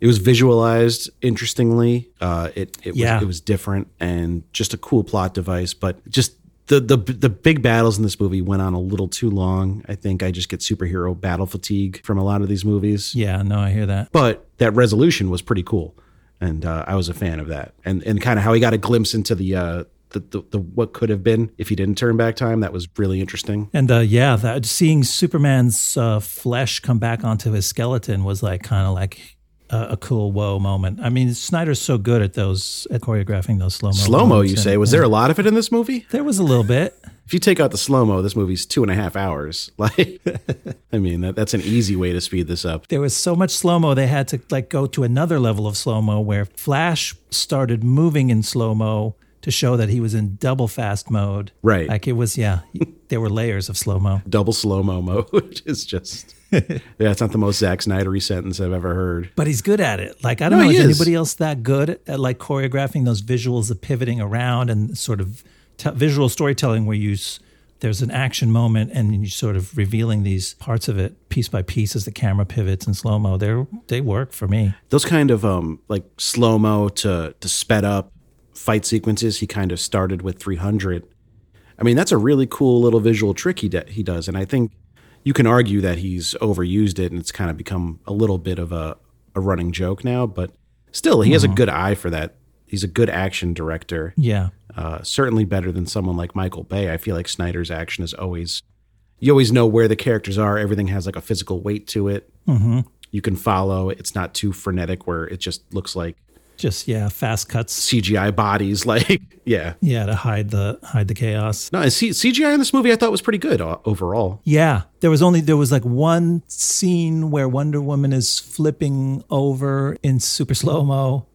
Speaker 1: it was visualized interestingly. Uh, it it
Speaker 2: yeah.
Speaker 1: was it was different and just a cool plot device, but just the the the big battles in this movie went on a little too long. I think I just get superhero battle fatigue from a lot of these movies.
Speaker 2: Yeah, no, I hear that.
Speaker 1: But that resolution was pretty cool, and uh, I was a fan of that, and and kind of how he got a glimpse into the uh, the, the, the, what could have been if he didn't turn back time. That was really interesting.
Speaker 2: And uh, yeah, that seeing Superman's uh, flesh come back onto his skeleton was like kind of like a, a, cool whoa moment. I mean, Snyder's so good at those at choreographing those slow mo.
Speaker 1: Slow mo, you say? Was and, there a lot of it in this movie?
Speaker 2: There was a little bit.
Speaker 1: if you take out the slow mo, this movie's two and a half hours. Like, I mean, that, that's an easy way to speed this up.
Speaker 2: There was so much slow mo, they had to like go to another level of slow mo where Flash started moving in slow mo to show that he was in double fast mode.
Speaker 1: Right.
Speaker 2: Like it was, yeah, there were layers of slow mo.
Speaker 1: Double slow mo mode, which is just, yeah, it's not the most Zack Snydery sentence I've ever heard.
Speaker 2: But he's good at it. Like I don't
Speaker 1: No,
Speaker 2: know, is
Speaker 1: is.
Speaker 2: anybody else that good at like choreographing those visuals of pivoting around and sort of t- visual storytelling where you s- there's an action moment and you sort of revealing these parts of it piece by piece as the camera pivots in slow mo. They they work for me.
Speaker 1: Those kind of um like slow mo to to sped up fight sequences, he kind of started with 300. I mean, that's a really cool little visual trick he de- he does, and I think you can argue that he's overused it and it's kind of become a little bit of a a running joke now, but still, he has a good eye for that. He's a good action director.
Speaker 2: Yeah.
Speaker 1: Uh, certainly better than someone like Michael Bay. I feel like Snyder's action is always, you always know where the characters are. Everything has like a physical weight to it. Mm-hmm. You can follow. It's not too frenetic where it just looks like
Speaker 2: Just yeah, fast cuts.
Speaker 1: CGI bodies. Like, yeah.
Speaker 2: Yeah, to hide the hide the chaos.
Speaker 1: No, and C- CGI in this movie I thought was pretty good uh, overall.
Speaker 2: Yeah, there was only there was like one scene where Wonder Woman is flipping over in super slow mo,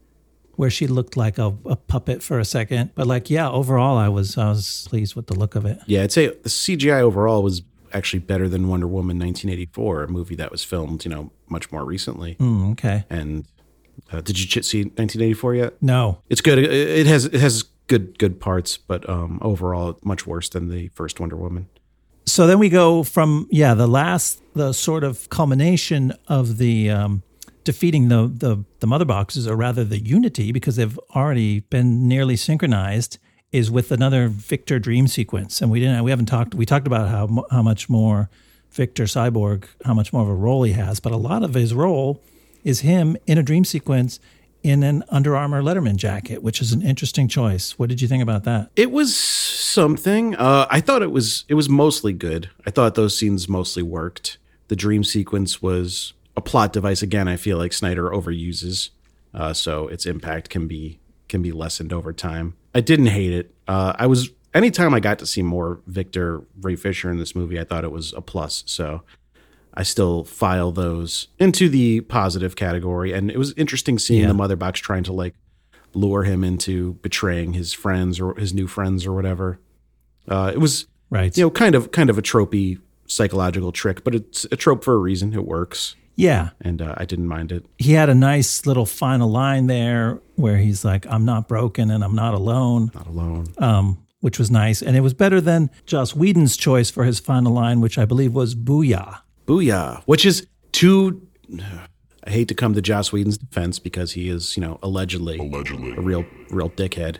Speaker 2: where she looked like a, a puppet for a second. But like, yeah, overall, I was I was pleased with the look of it.
Speaker 1: Yeah, I'd say the CGI overall was actually better than Wonder Woman 1984, a movie that was filmed, you know, much more recently.
Speaker 2: Mm, okay,
Speaker 1: And uh, did you see 1984 yet?
Speaker 2: no,
Speaker 1: It's good. It- It has it has good good parts, but um, overall much worse than the first Wonder Woman.
Speaker 2: so then we go from yeah the last the sort of culmination of the um, defeating the, the the mother boxes or rather the unity because they've already been nearly synchronized is with another victor dream sequence and we didn't we haven't talked we talked about how how much more victor cyborg how much more of a role he has but a lot of his role is him in a dream sequence in an Under Armour Letterman jacket, which is an interesting choice. What did you think about that?
Speaker 1: It was something. Uh, I thought it was it was mostly good. I thought those scenes mostly worked. The dream sequence was a plot device again. I feel like Snyder overuses, uh, so its impact can be can be lessened over time. I didn't hate it. Uh, I was anytime I got to see more Victor Ray Fisher in this movie, I thought it was a plus. So I still file those into the positive category. And it was interesting seeing
Speaker 2: Yeah.
Speaker 1: the mother box trying to like lure him into betraying his friends or his new friends or whatever. Uh, it was
Speaker 2: Right.
Speaker 1: you know kind of kind of a tropey psychological trick, but it's a trope for a reason. It works,
Speaker 2: yeah.
Speaker 1: and uh, I didn't mind it.
Speaker 2: he had a nice little final line there where he's like, I'm not broken and I'm not alone,
Speaker 1: Not alone.
Speaker 2: um, which was nice. And it was better than Joss Whedon's choice for his final line, which I believe was Booyah.
Speaker 1: Booyah! Which is too. I hate to come to Joss Whedon's defense because he is, you know, allegedly,
Speaker 3: Allegedly.
Speaker 1: a real, real dickhead.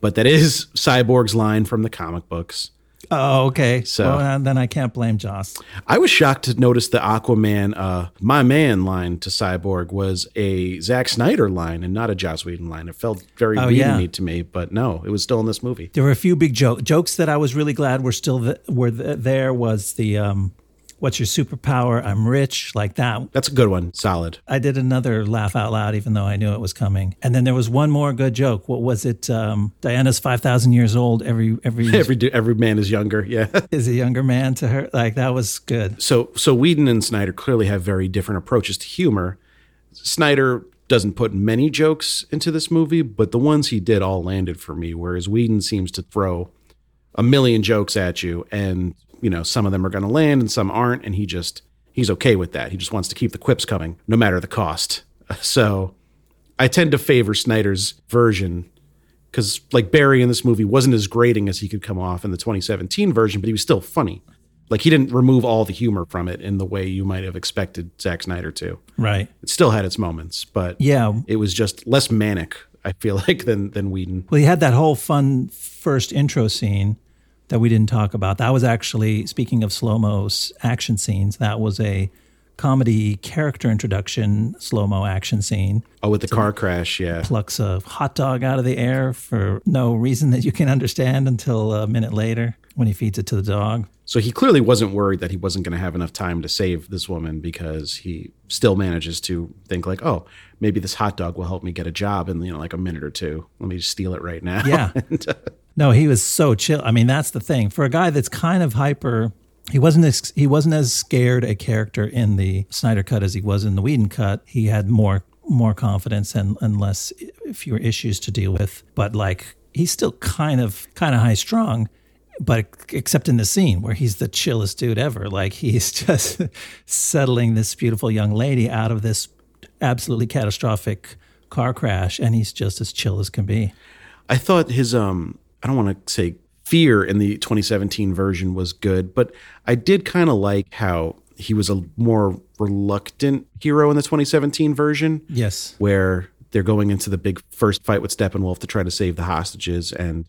Speaker 1: But that is Cyborg's line from the comic books.
Speaker 2: Oh, okay.
Speaker 1: So-
Speaker 2: well, uh, then I can't blame Joss.
Speaker 1: I was shocked to notice the Aquaman, uh, my man line to Cyborg was a Zack Snyder line and not a Joss Whedon line. It felt very
Speaker 2: Oh, yeah.
Speaker 1: to me, but no, it was still in this movie.
Speaker 2: There were a few big joke jokes that I was really glad were still th- were th- there. Was the um, "What's your superpower? I'm rich," like that.
Speaker 1: That's a good one. Solid.
Speaker 2: I did another laugh out loud, even though I knew it was coming. And then there was one more good joke. What was it? Um, Diana's five thousand years old. Every every
Speaker 1: Every every man is younger. Yeah.
Speaker 2: is a younger man to her. Like that was good.
Speaker 1: so so Whedon and Snyder clearly have very different approaches to humor. Snyder doesn't put many jokes into this movie, but the ones he did all landed for me. Whereas Whedon seems to throw a million jokes at you, and you know some of them are going to land and some aren't, and he just he's okay with that. He just wants to keep the quips coming, no matter the cost. So I tend to favor Snyder's version because like Barry in this movie wasn't as grating as he could come off in the 2017 version, but he was still funny. Like he didn't remove all the humor from it in the way you might have expected Zack Snyder to.
Speaker 2: Right.
Speaker 1: It still had its moments, but
Speaker 2: Yeah.
Speaker 1: it was just less manic. I feel like than than Whedon.
Speaker 2: Well, he had that whole fun first intro scene that we didn't talk about. That was actually speaking of slow mo action scenes. That was a comedy character introduction slow mo action scene.
Speaker 1: Oh, with the car crash, yeah.
Speaker 2: Plucks a hot dog out of the air for no reason that you can understand until a minute later when he feeds it to the dog.
Speaker 1: So he clearly wasn't worried that he wasn't going to have enough time to save this woman because he still manages to think like, oh, maybe this hot dog will help me get a job in you know like a minute or two. Let me just steal it right now.
Speaker 2: Yeah.
Speaker 1: And, uh,
Speaker 2: No, he was so chill. I mean, that's the thing. For a guy that's kind of hyper, he wasn't as he wasn't as scared a character in the Snyder cut as he was in the Whedon cut. He had more more confidence and, and less fewer issues to deal with. But like he's still kind of kind of high strung but except in the scene where he's the chillest dude ever like he's just settling this beautiful young lady out of this absolutely catastrophic car crash and he's just as chill as can be
Speaker 1: I thought his um I don't want to say fear in the 2017 version was good, but I did kind of like how he was a more reluctant hero in the 2017 version.
Speaker 2: Yes.
Speaker 1: Where they're going into the big first fight with Steppenwolf to try to save the hostages and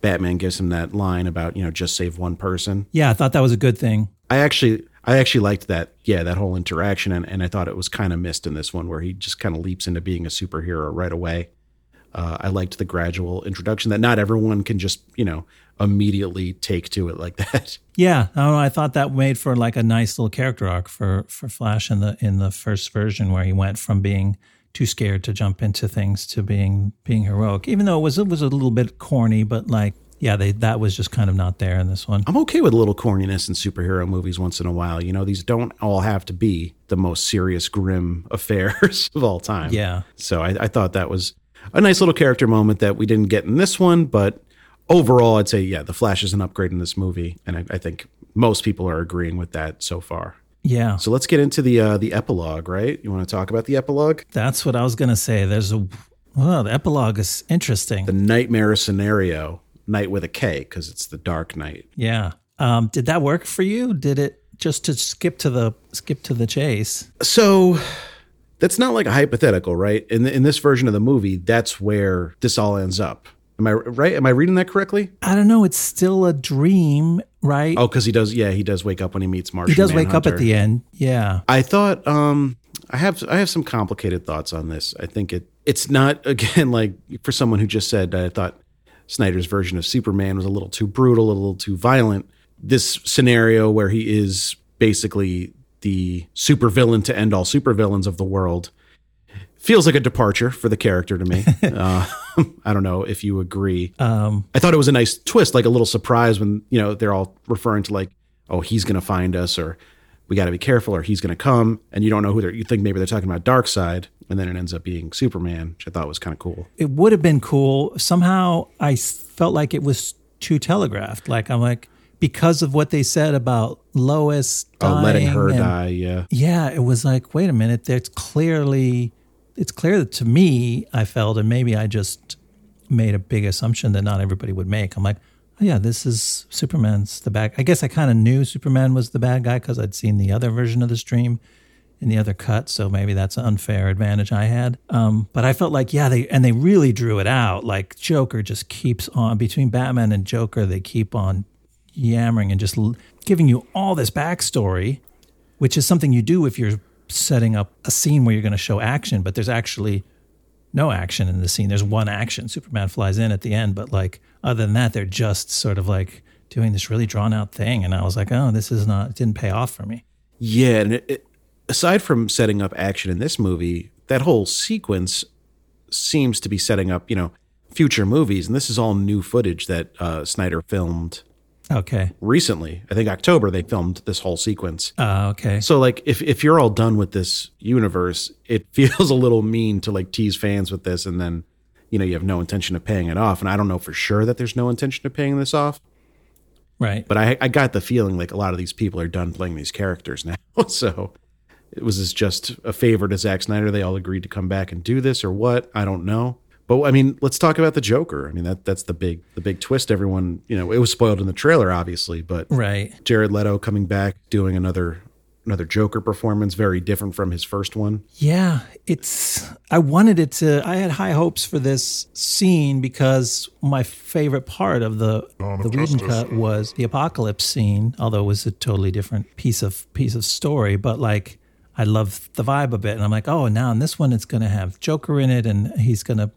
Speaker 1: Batman gives him that line about, you know, just save one person.
Speaker 2: Yeah, I thought that was a good thing.
Speaker 1: I actually I actually liked that, yeah, that whole interaction and, and I thought it was kind of missed in this one where he just kind of leaps into being a superhero right away. Uh, I liked the gradual introduction that not everyone can just, you know, immediately take to it like that.
Speaker 2: Yeah, no, I thought that made for like a nice little character arc for for Flash in the in the first version where he went from being too scared to jump into things to being being heroic. Even though it was it was a little bit corny, but like yeah, they that was just kind of not there in this one.
Speaker 1: I'm okay with a little corniness in superhero movies once in a while. You know, these don't all have to be the most serious, grim affairs of all time.
Speaker 2: Yeah.
Speaker 1: So I, I thought that was a nice little character moment that we didn't get in this one, but overall, I'd say yeah, the Flash is an upgrade in this movie, and I, I think most people are agreeing with that so far.
Speaker 2: Yeah.
Speaker 1: So let's get into the uh, the epilogue, right? You want to talk about the epilogue?
Speaker 2: That's what I was gonna say. There's a well, the epilogue is interesting.
Speaker 1: The nightmare scenario, night with a K, because it's the Dark Knight.
Speaker 2: Yeah. Um, did that work for you? Did it just to skip to the skip to the chase?
Speaker 1: So that's not like a hypothetical, right? In the, in this version of the movie, that's where this all ends up. Am I right? Am I reading that correctly?
Speaker 2: I don't know. It's still a dream, right?
Speaker 1: Oh, because he does. Yeah, he does wake up when he meets Martian.
Speaker 2: he does wake up at the end. Yeah.
Speaker 1: I thought um I have I have some complicated thoughts on this. I think it it's not again like for someone who just said I thought Snyder's version of Superman was a little too brutal, a little too violent. This scenario where he is basically the supervillain to end all supervillains of the world feels like a departure for the character to me. uh, I don't know if you agree.
Speaker 2: Um,
Speaker 1: I thought it was a nice twist, like a little surprise when you know they're all referring to like, oh, he's going to find us, or we got to be careful, or he's going to come, and you don't know who they're. You think maybe they're talking about Darkseid, and then it ends up being Superman, which I thought was kind of cool.
Speaker 2: it would have been cool. Somehow I felt like it was too telegraphed. Like I'm like because of what they said about Lois
Speaker 1: Oh, letting her
Speaker 2: and-
Speaker 1: die, yeah.
Speaker 2: Yeah, it was like, wait a minute, there's clearly it's clear that to me I felt and maybe I just made a big assumption that not everybody would make. I'm like, oh yeah, this is Superman's the bad. I guess I kind of knew Superman was the bad guy because I'd seen the other version of the stream in the other cut, so maybe that's an unfair advantage I had. Um, but I felt like, yeah, they and they really drew it out. Like Joker just keeps on between Batman and Joker, they keep on yammering and just l- giving you all this backstory, which is something you do if you're setting up a scene where you're going to show action, but there's actually no action in the scene. There's one action. Superman flies in at the end, but like other than that, they're just sort of like doing this really drawn out thing. And I was like, oh, this is not, it didn't pay off for me.
Speaker 1: Yeah, and it, aside from setting up action in this movie, that whole sequence seems to be setting up, you know, future movies, and this is all new footage that uh, Snyder filmed
Speaker 2: Okay.
Speaker 1: recently. I think October they filmed this whole sequence.
Speaker 2: Uh, okay.
Speaker 1: So like if if you're all done with this universe, it feels a little mean to like tease fans with this and then you know you have no intention of paying it off. And I don't know for sure that there's no intention of paying this off,
Speaker 2: Right.
Speaker 1: but I I got the feeling like a lot of these people are done playing these characters now. so it was this just a favor to Zack Snyder. They all agreed to come back and do this or what? I don't know. But I mean, let's talk about the Joker. I mean, that that's the big the big twist. Everyone, you know, it was spoiled in the trailer, obviously, but
Speaker 2: Right.
Speaker 1: Jared Leto coming back doing another another Joker performance, very different from his first one.
Speaker 2: Yeah, it's. I wanted it to. I had high hopes for this scene because my favorite part of the the Whedon cut was the apocalypse scene. Although it was a totally different piece of piece of story, but like I love the vibe of it, and I'm like, oh, now in this one it's going to have Joker in it, and he's going to.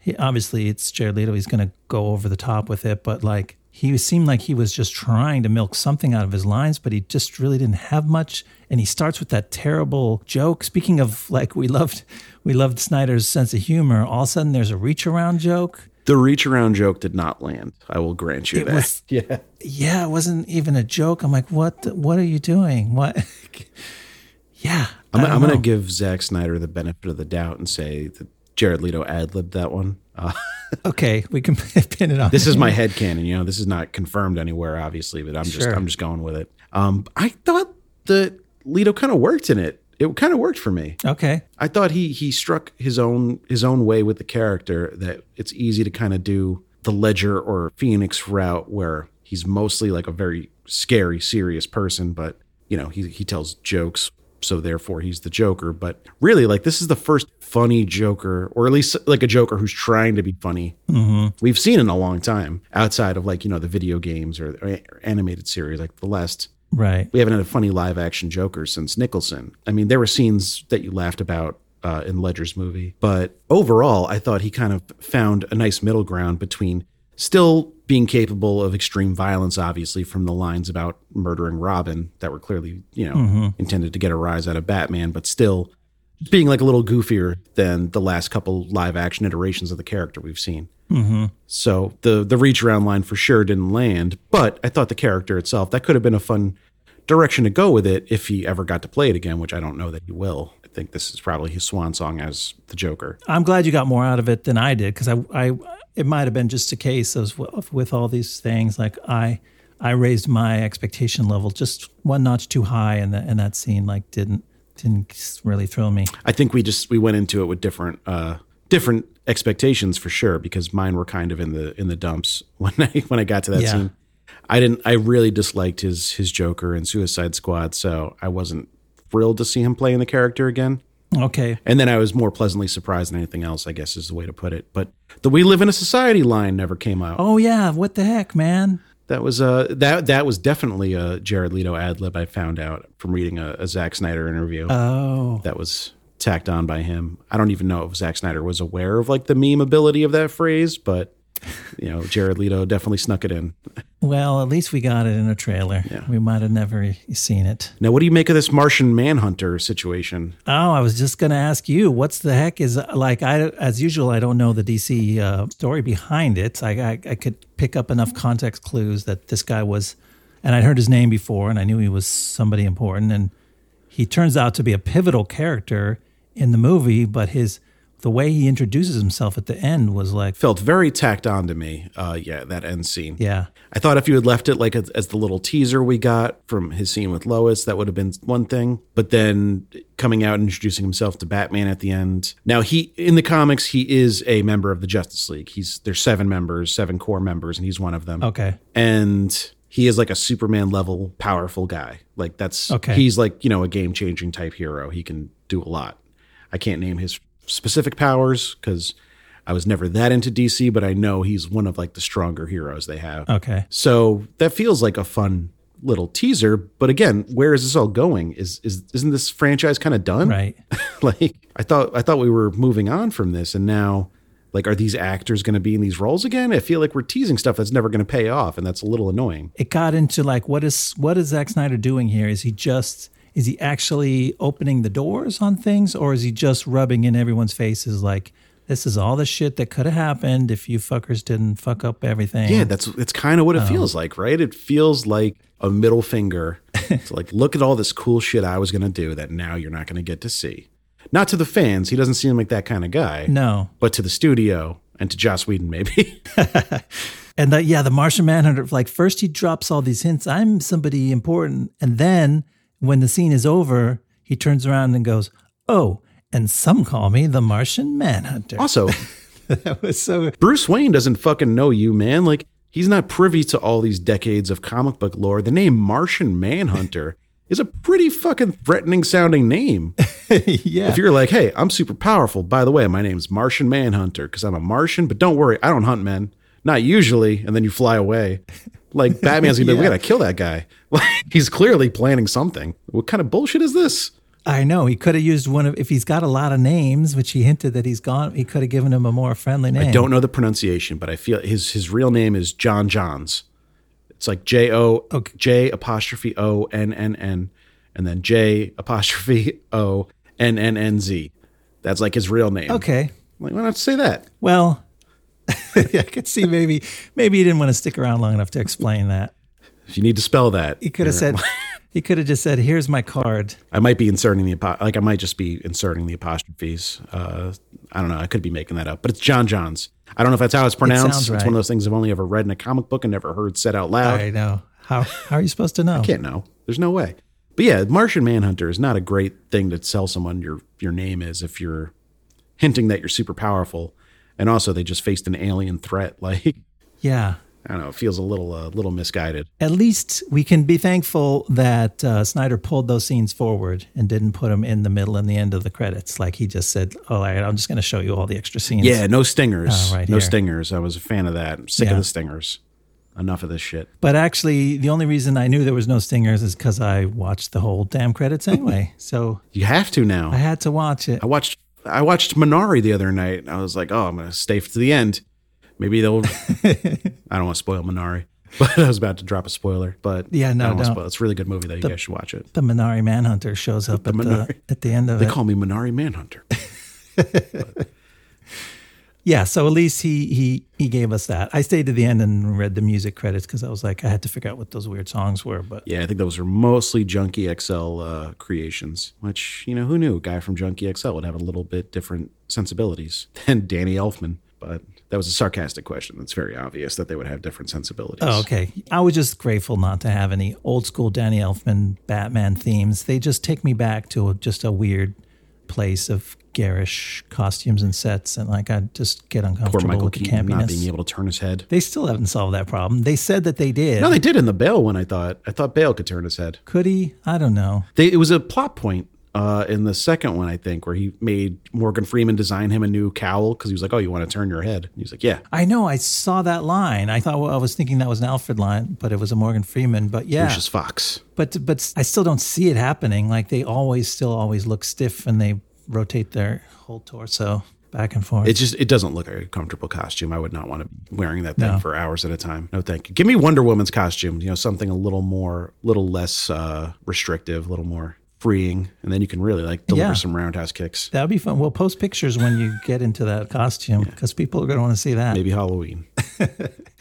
Speaker 2: He, obviously, it's Jared Leto. He's going to go over the top with it, but like he seemed like he was just trying to milk something out of his lines, but he just really didn't have much. And he starts with that terrible joke. Speaking of like we loved we loved Snyder's sense of humor, all of a sudden there's a reach around joke.
Speaker 1: The reach around joke did not land. I will grant you
Speaker 2: It
Speaker 1: that.
Speaker 2: was-
Speaker 1: yeah.
Speaker 2: yeah, it wasn't even a joke. I'm like, what? What are you doing? What? yeah,
Speaker 1: I'm,
Speaker 2: I don't
Speaker 1: I'm going to give Zack Snyder the benefit of the doubt and say that Jared Leto ad libbed that one. Uh,
Speaker 2: Okay, we can pin it on.
Speaker 1: this is my head canon. You know, this is not confirmed anywhere, obviously, but I'm just
Speaker 2: Sure.
Speaker 1: I'm just going with it. Um, I thought that Leto kind of worked in it. It kind of worked for me.
Speaker 2: okay.
Speaker 1: I thought he he struck his own his own way with the character that it's easy to kind of do the Ledger or Phoenix route where he's mostly like a very scary, serious person, but you know, he he tells jokes, so therefore he's the Joker. But really, like this is the first funny Joker, or at least like a Joker who's trying to be funny we've seen in a long time, outside of like, you know, the video games or, or animated series, like the last
Speaker 2: Right.
Speaker 1: we haven't had a funny live action Joker since Nicholson. I mean, there were scenes that you laughed about uh, in Ledger's movie, but overall, I thought he kind of found a nice middle ground between still being capable of extreme violence, obviously, from the lines about murdering Robin that were clearly, you know, mm-hmm. intended to get a rise out of Batman, but still being like a little goofier than the last couple live action iterations of the character we've seen. Mm-hmm. So the the reach around line for sure didn't land, but I thought the character itself that could have been a fun direction to go with it if he ever got to play it again, which I don't know that he will. I think this is probably his swan song as the Joker.
Speaker 2: I'm glad you got more out of it than I did because I, I, it might have been just a case of with all these things. Like I, I raised my expectation level just one notch too high, and that and that scene like didn't didn't really thrill me.
Speaker 1: I think we just we went into it with different uh different expectations for sure because mine were kind of in the in the dumps when I when I got to that
Speaker 2: Yeah.
Speaker 1: scene. I didn't I really disliked his his Joker in Suicide Squad, so I wasn't thrilled to see him playing the character again.
Speaker 2: Okay,
Speaker 1: And then I was more pleasantly surprised than anything else, I guess is the way to put it. But the "We Live in a Society" line never came out.
Speaker 2: oh yeah, what the heck, man?
Speaker 1: That was uh that that was definitely a Jared Leto ad lib. I found out from reading a, a Zack Snyder interview
Speaker 2: Oh,
Speaker 1: that was tacked on by him. I don't even know if Zack Snyder was aware of like the meme ability of that phrase, but you know, Jared Leto definitely snuck it in.
Speaker 2: well, at least we got it in a trailer.
Speaker 1: Yeah.
Speaker 2: We might have never seen it.
Speaker 1: Now, what do you make of this Martian Manhunter situation?
Speaker 2: Oh, I was just going to ask you, what's the heck is like? I, as usual, I don't know the DC uh, story behind it. I, I, I could pick up enough context clues that this guy was, and I'd heard his name before, and I knew he was somebody important, and he turns out to be a pivotal character in the movie. But his, the way he introduces himself at the end was like,
Speaker 1: Felt very tacked on to me. Uh, yeah, that end scene.
Speaker 2: yeah,
Speaker 1: I thought if you had left it like as, as the little teaser we got from his scene with Lois, that would have been one thing. But then coming out and introducing himself to Batman at the end. Now he in the comics he is a member of the Justice League. He's there's seven members, seven core members, and he's one of them.
Speaker 2: okay,
Speaker 1: And he is like a Superman level powerful guy. Like that's
Speaker 2: Okay.
Speaker 1: He's like you know a game changing type hero. He can do a lot. I can't name his specific powers because I was never that into DC, but I know he's one of like the stronger heroes they have.
Speaker 2: okay.
Speaker 1: So that feels like a fun little teaser. But again, where is this all going? Is is isn't this franchise kind of done?
Speaker 2: Right.
Speaker 1: like I thought I thought we were moving on from this, and now like are these actors going to be in these roles again? I feel like we're teasing stuff that's never going to pay off, and that's a little annoying.
Speaker 2: it got into like what is what is Zack Snyder doing here? Is he just is he actually opening the doors on things, or is he just rubbing in everyone's faces like this is all the shit that could have happened if you fuckers didn't fuck up everything?
Speaker 1: Yeah, that's it's kind of what it um, feels like, right? It feels like a middle finger. it's like look at all this cool shit I was going to do that now you're not going to get to see. Not to the fans, he doesn't seem like that kind of guy.
Speaker 2: no.
Speaker 1: but to the studio and to Joss Whedon, maybe.
Speaker 2: And the, yeah, the Martian Manhunter, like first he drops all these hints, I'm somebody important. And then when the scene is over, he turns around and goes, Oh, and some call me the Martian Manhunter.
Speaker 1: also,
Speaker 2: That was so
Speaker 1: Bruce Wayne doesn't fucking know you, man. Like, he's not privy to all these decades of comic book lore. The name Martian Manhunter is a pretty fucking threatening sounding name.
Speaker 2: yeah.
Speaker 1: If you're like, hey, I'm super powerful. By the way, my name's Martian Manhunter because I'm a Martian, but don't worry, I don't hunt men. Not usually. And then you fly away. Like, Batman's gonna be like, we gotta kill that guy. Like, he's clearly planning something. What kind of bullshit is this?
Speaker 2: I know he could have used one of if he's got a lot of names, which he hinted that he's gone. He could have given him a more friendly name.
Speaker 1: I don't know the pronunciation, but I feel his his real name is J'onn J'onzz. It's like J O J apostrophe O N N N, and then J apostrophe O N N N Z. That's like his real name.
Speaker 2: Okay.
Speaker 1: Like, why not say that?
Speaker 2: Well, I could see maybe maybe he didn't want to stick around long enough to explain that.
Speaker 1: If you need to spell that,
Speaker 2: He could have said he could have just said, "Here's my card."
Speaker 1: I might be inserting the like I might just be inserting the apostrophes. Uh, I don't know. I could be making that up, but it's J'onn J'onzz. I don't know if that's how it's pronounced.
Speaker 2: sounds
Speaker 1: It's one of those things I've only ever read in a comic book and never heard said out loud.
Speaker 2: I know. How how are you supposed to know?
Speaker 1: I can't know. There's no way. But yeah, Martian Manhunter is not a great thing to tell someone your your name is if you're hinting that you're super powerful, and also they just faced an alien threat. Like
Speaker 2: Yeah.
Speaker 1: I don't know, it feels a little uh, little misguided.
Speaker 2: At least we can be thankful that uh, Snyder pulled those scenes forward and didn't put them in the middle and the end of the credits. Like he just said, "Oh, all right, I'm just going to show you all the extra scenes."
Speaker 1: Yeah, no stingers.
Speaker 2: Oh, right
Speaker 1: no
Speaker 2: here.
Speaker 1: stingers. I was a fan of that. I'm sick
Speaker 2: Yeah.
Speaker 1: of the stingers. Enough of this shit.
Speaker 2: But actually, the only reason I knew there was no stingers is because I watched the whole damn credits anyway. so
Speaker 1: You have to now.
Speaker 2: I had to watch it.
Speaker 1: I watched I watched Minari the other night. I was like, oh, I'm gonna stay to the end. Maybe they'll. I don't want to spoil Minari, but I was about to drop a spoiler. But
Speaker 2: Yeah, no,
Speaker 1: I don't
Speaker 2: don't.
Speaker 1: spoil. It's a really good movie. That you guys should watch it.
Speaker 2: The Minari Manhunter shows up at the at the end of
Speaker 1: They
Speaker 2: it.
Speaker 1: call me Minari Manhunter.
Speaker 2: Yeah, so at least he he he gave us that. I stayed to the end and read the music credits because I was like, I had to figure out what those weird songs were. But
Speaker 1: Yeah, I think those were mostly Junkie XL uh, creations. Which you know, who knew? A guy from Junkie XL would have a little bit different sensibilities than Danny Elfman. But that was a sarcastic question. It's very obvious that they would have different sensibilities.
Speaker 2: Oh, okay. I was just grateful not to have any old school Danny Elfman Batman themes. They just take me back to a, just a weird place of garish costumes and sets, and like I just get uncomfortable.
Speaker 1: Poor Michael
Speaker 2: with the
Speaker 1: Keaton not being able to turn his head.
Speaker 2: They still haven't solved that problem. They said that they did.
Speaker 1: No, they did in the Bale one. I thought. I thought Bale could turn his head.
Speaker 2: Could he? I don't know.
Speaker 1: They, it was a plot point uh, in the second one, I think, where he made Morgan Freeman design him a new cowl because he was like, "Oh, you want to turn your head?" He's like, "Yeah."
Speaker 2: I know. I saw that line. I thought well, I was thinking that was an Alfred line, but it was a Morgan Freeman. But yeah,
Speaker 1: Lucius Fox.
Speaker 2: but but I still don't see it happening. Like they always still always look stiff and they rotate their whole torso back and forth.
Speaker 1: It just it doesn't look like a comfortable costume. I would not want to be wearing that thing
Speaker 2: No.
Speaker 1: for hours at a time. No, thank you. Give me Wonder Woman's costume. You know, something a little more, little less uh, restrictive, a little more freeing, and then you can really like deliver
Speaker 2: Yeah.
Speaker 1: some roundhouse kicks.
Speaker 2: That would be fun. We'll post pictures when you get into that costume because people are going to want to see that.
Speaker 1: Maybe Halloween.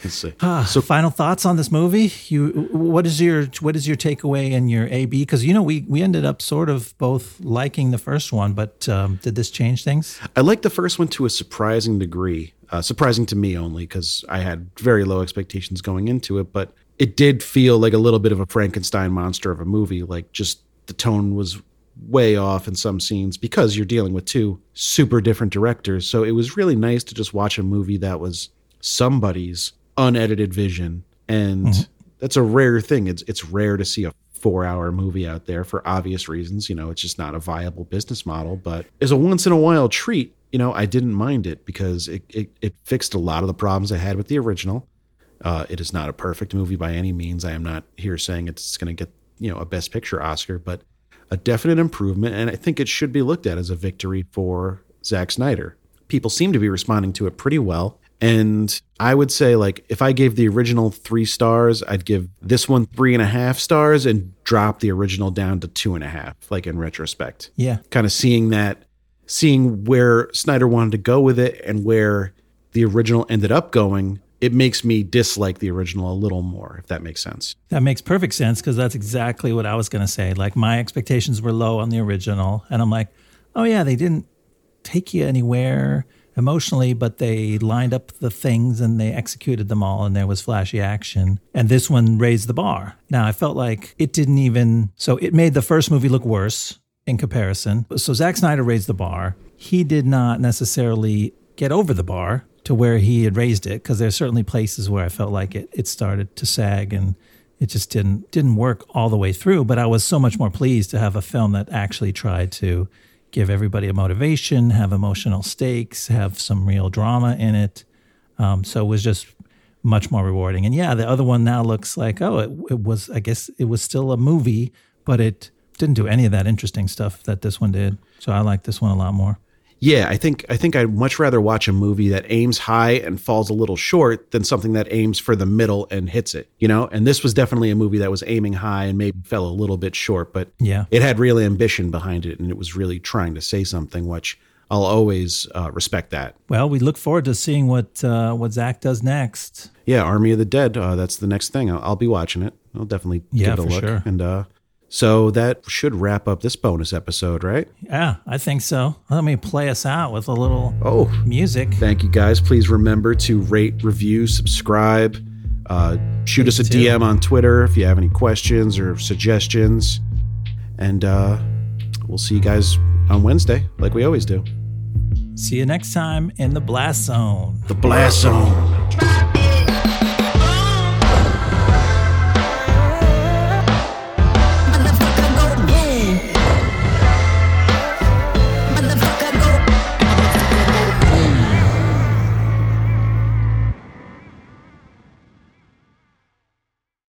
Speaker 1: Let's see.
Speaker 2: So, final thoughts on this movie? You, what is your what is your takeaway and your A B? Because you know we we ended up sort of both liking the first one, but um, did this change things?
Speaker 1: I like the first one to a surprising degree. Uh, surprising to me only because I had very low expectations going into it, but it did feel like a little bit of a Frankenstein monster of a movie. Like just the tone was way off in some scenes because you're dealing with two super different directors. So it was really nice to just watch a movie that was somebody's unedited vision, and that's a rare thing. It's it's rare to see a four hour movie out there for obvious reasons. You know, it's just not a viable business model, but as a once in a while treat, you know, I didn't mind it because it, it, it fixed a lot of the problems I had with the original. Uh, it is not a perfect movie by any means. I am not here saying it's going to get, you know, a best picture Oscar, but a definite improvement. And I think it should be looked at as a victory for Zack Snyder. People seem to be responding to it pretty well. And I would say, like, if I gave the original three stars, I'd give this one three and a half stars and drop the original down to two and a half, like in retrospect.
Speaker 2: Yeah,
Speaker 1: Kind of seeing that, seeing where Snyder wanted to go with it and where the original ended up going, it makes me dislike the original a little more, if that makes sense.
Speaker 2: that makes perfect sense because that's exactly what I was going to say. Like my expectations were low on the original, and I'm like, oh yeah, they didn't take you anywhere emotionally, but they lined up the things and they executed them all, and there was flashy action. And this one raised the bar. Now I felt like it didn't even. So it made the first movie look worse in comparison. So Zack Snyder raised the bar. He did not necessarily get over the bar to where he had raised it because there's certainly places where I felt like it it started to sag and it just didn't didn't work all the way through. But I was so much more pleased to have a film that actually tried to give everybody a motivation, have emotional stakes, have some real drama in it. Um, so it was just much more rewarding. And yeah, the other one now looks like oh, it, it was I guess it was still a movie, but it didn't do any of that interesting stuff that this one did. So I like this one a lot more.
Speaker 1: Yeah, I think I think I'd much rather watch a movie that aims high and falls a little short than something that aims for the middle and hits it. You know, and this was definitely a movie that was aiming high and maybe fell a little bit short, but
Speaker 2: Yeah.
Speaker 1: it had real ambition behind it, and it was really trying to say something, which I'll always uh, respect that.
Speaker 2: Well, we look forward to seeing what uh, what Zack does next.
Speaker 1: Yeah, Army of the Dead. Uh, that's the next thing. I'll, I'll be watching it. I'll definitely
Speaker 2: Yeah,
Speaker 1: give it a
Speaker 2: for
Speaker 1: look.
Speaker 2: sure.
Speaker 1: And uh, so that should wrap up this bonus episode, right?
Speaker 2: Yeah, I think so. Let me play us out with a little
Speaker 1: Oh,
Speaker 2: music.
Speaker 1: Thank you guys. Please remember to rate, review, subscribe. Uh, shoot us a
Speaker 2: do.
Speaker 1: DM on Twitter if you have any questions or suggestions. And uh, we'll see you guys on Wednesday, like we always do.
Speaker 2: See you next time in the Blast Zone.
Speaker 1: The Blast Zone.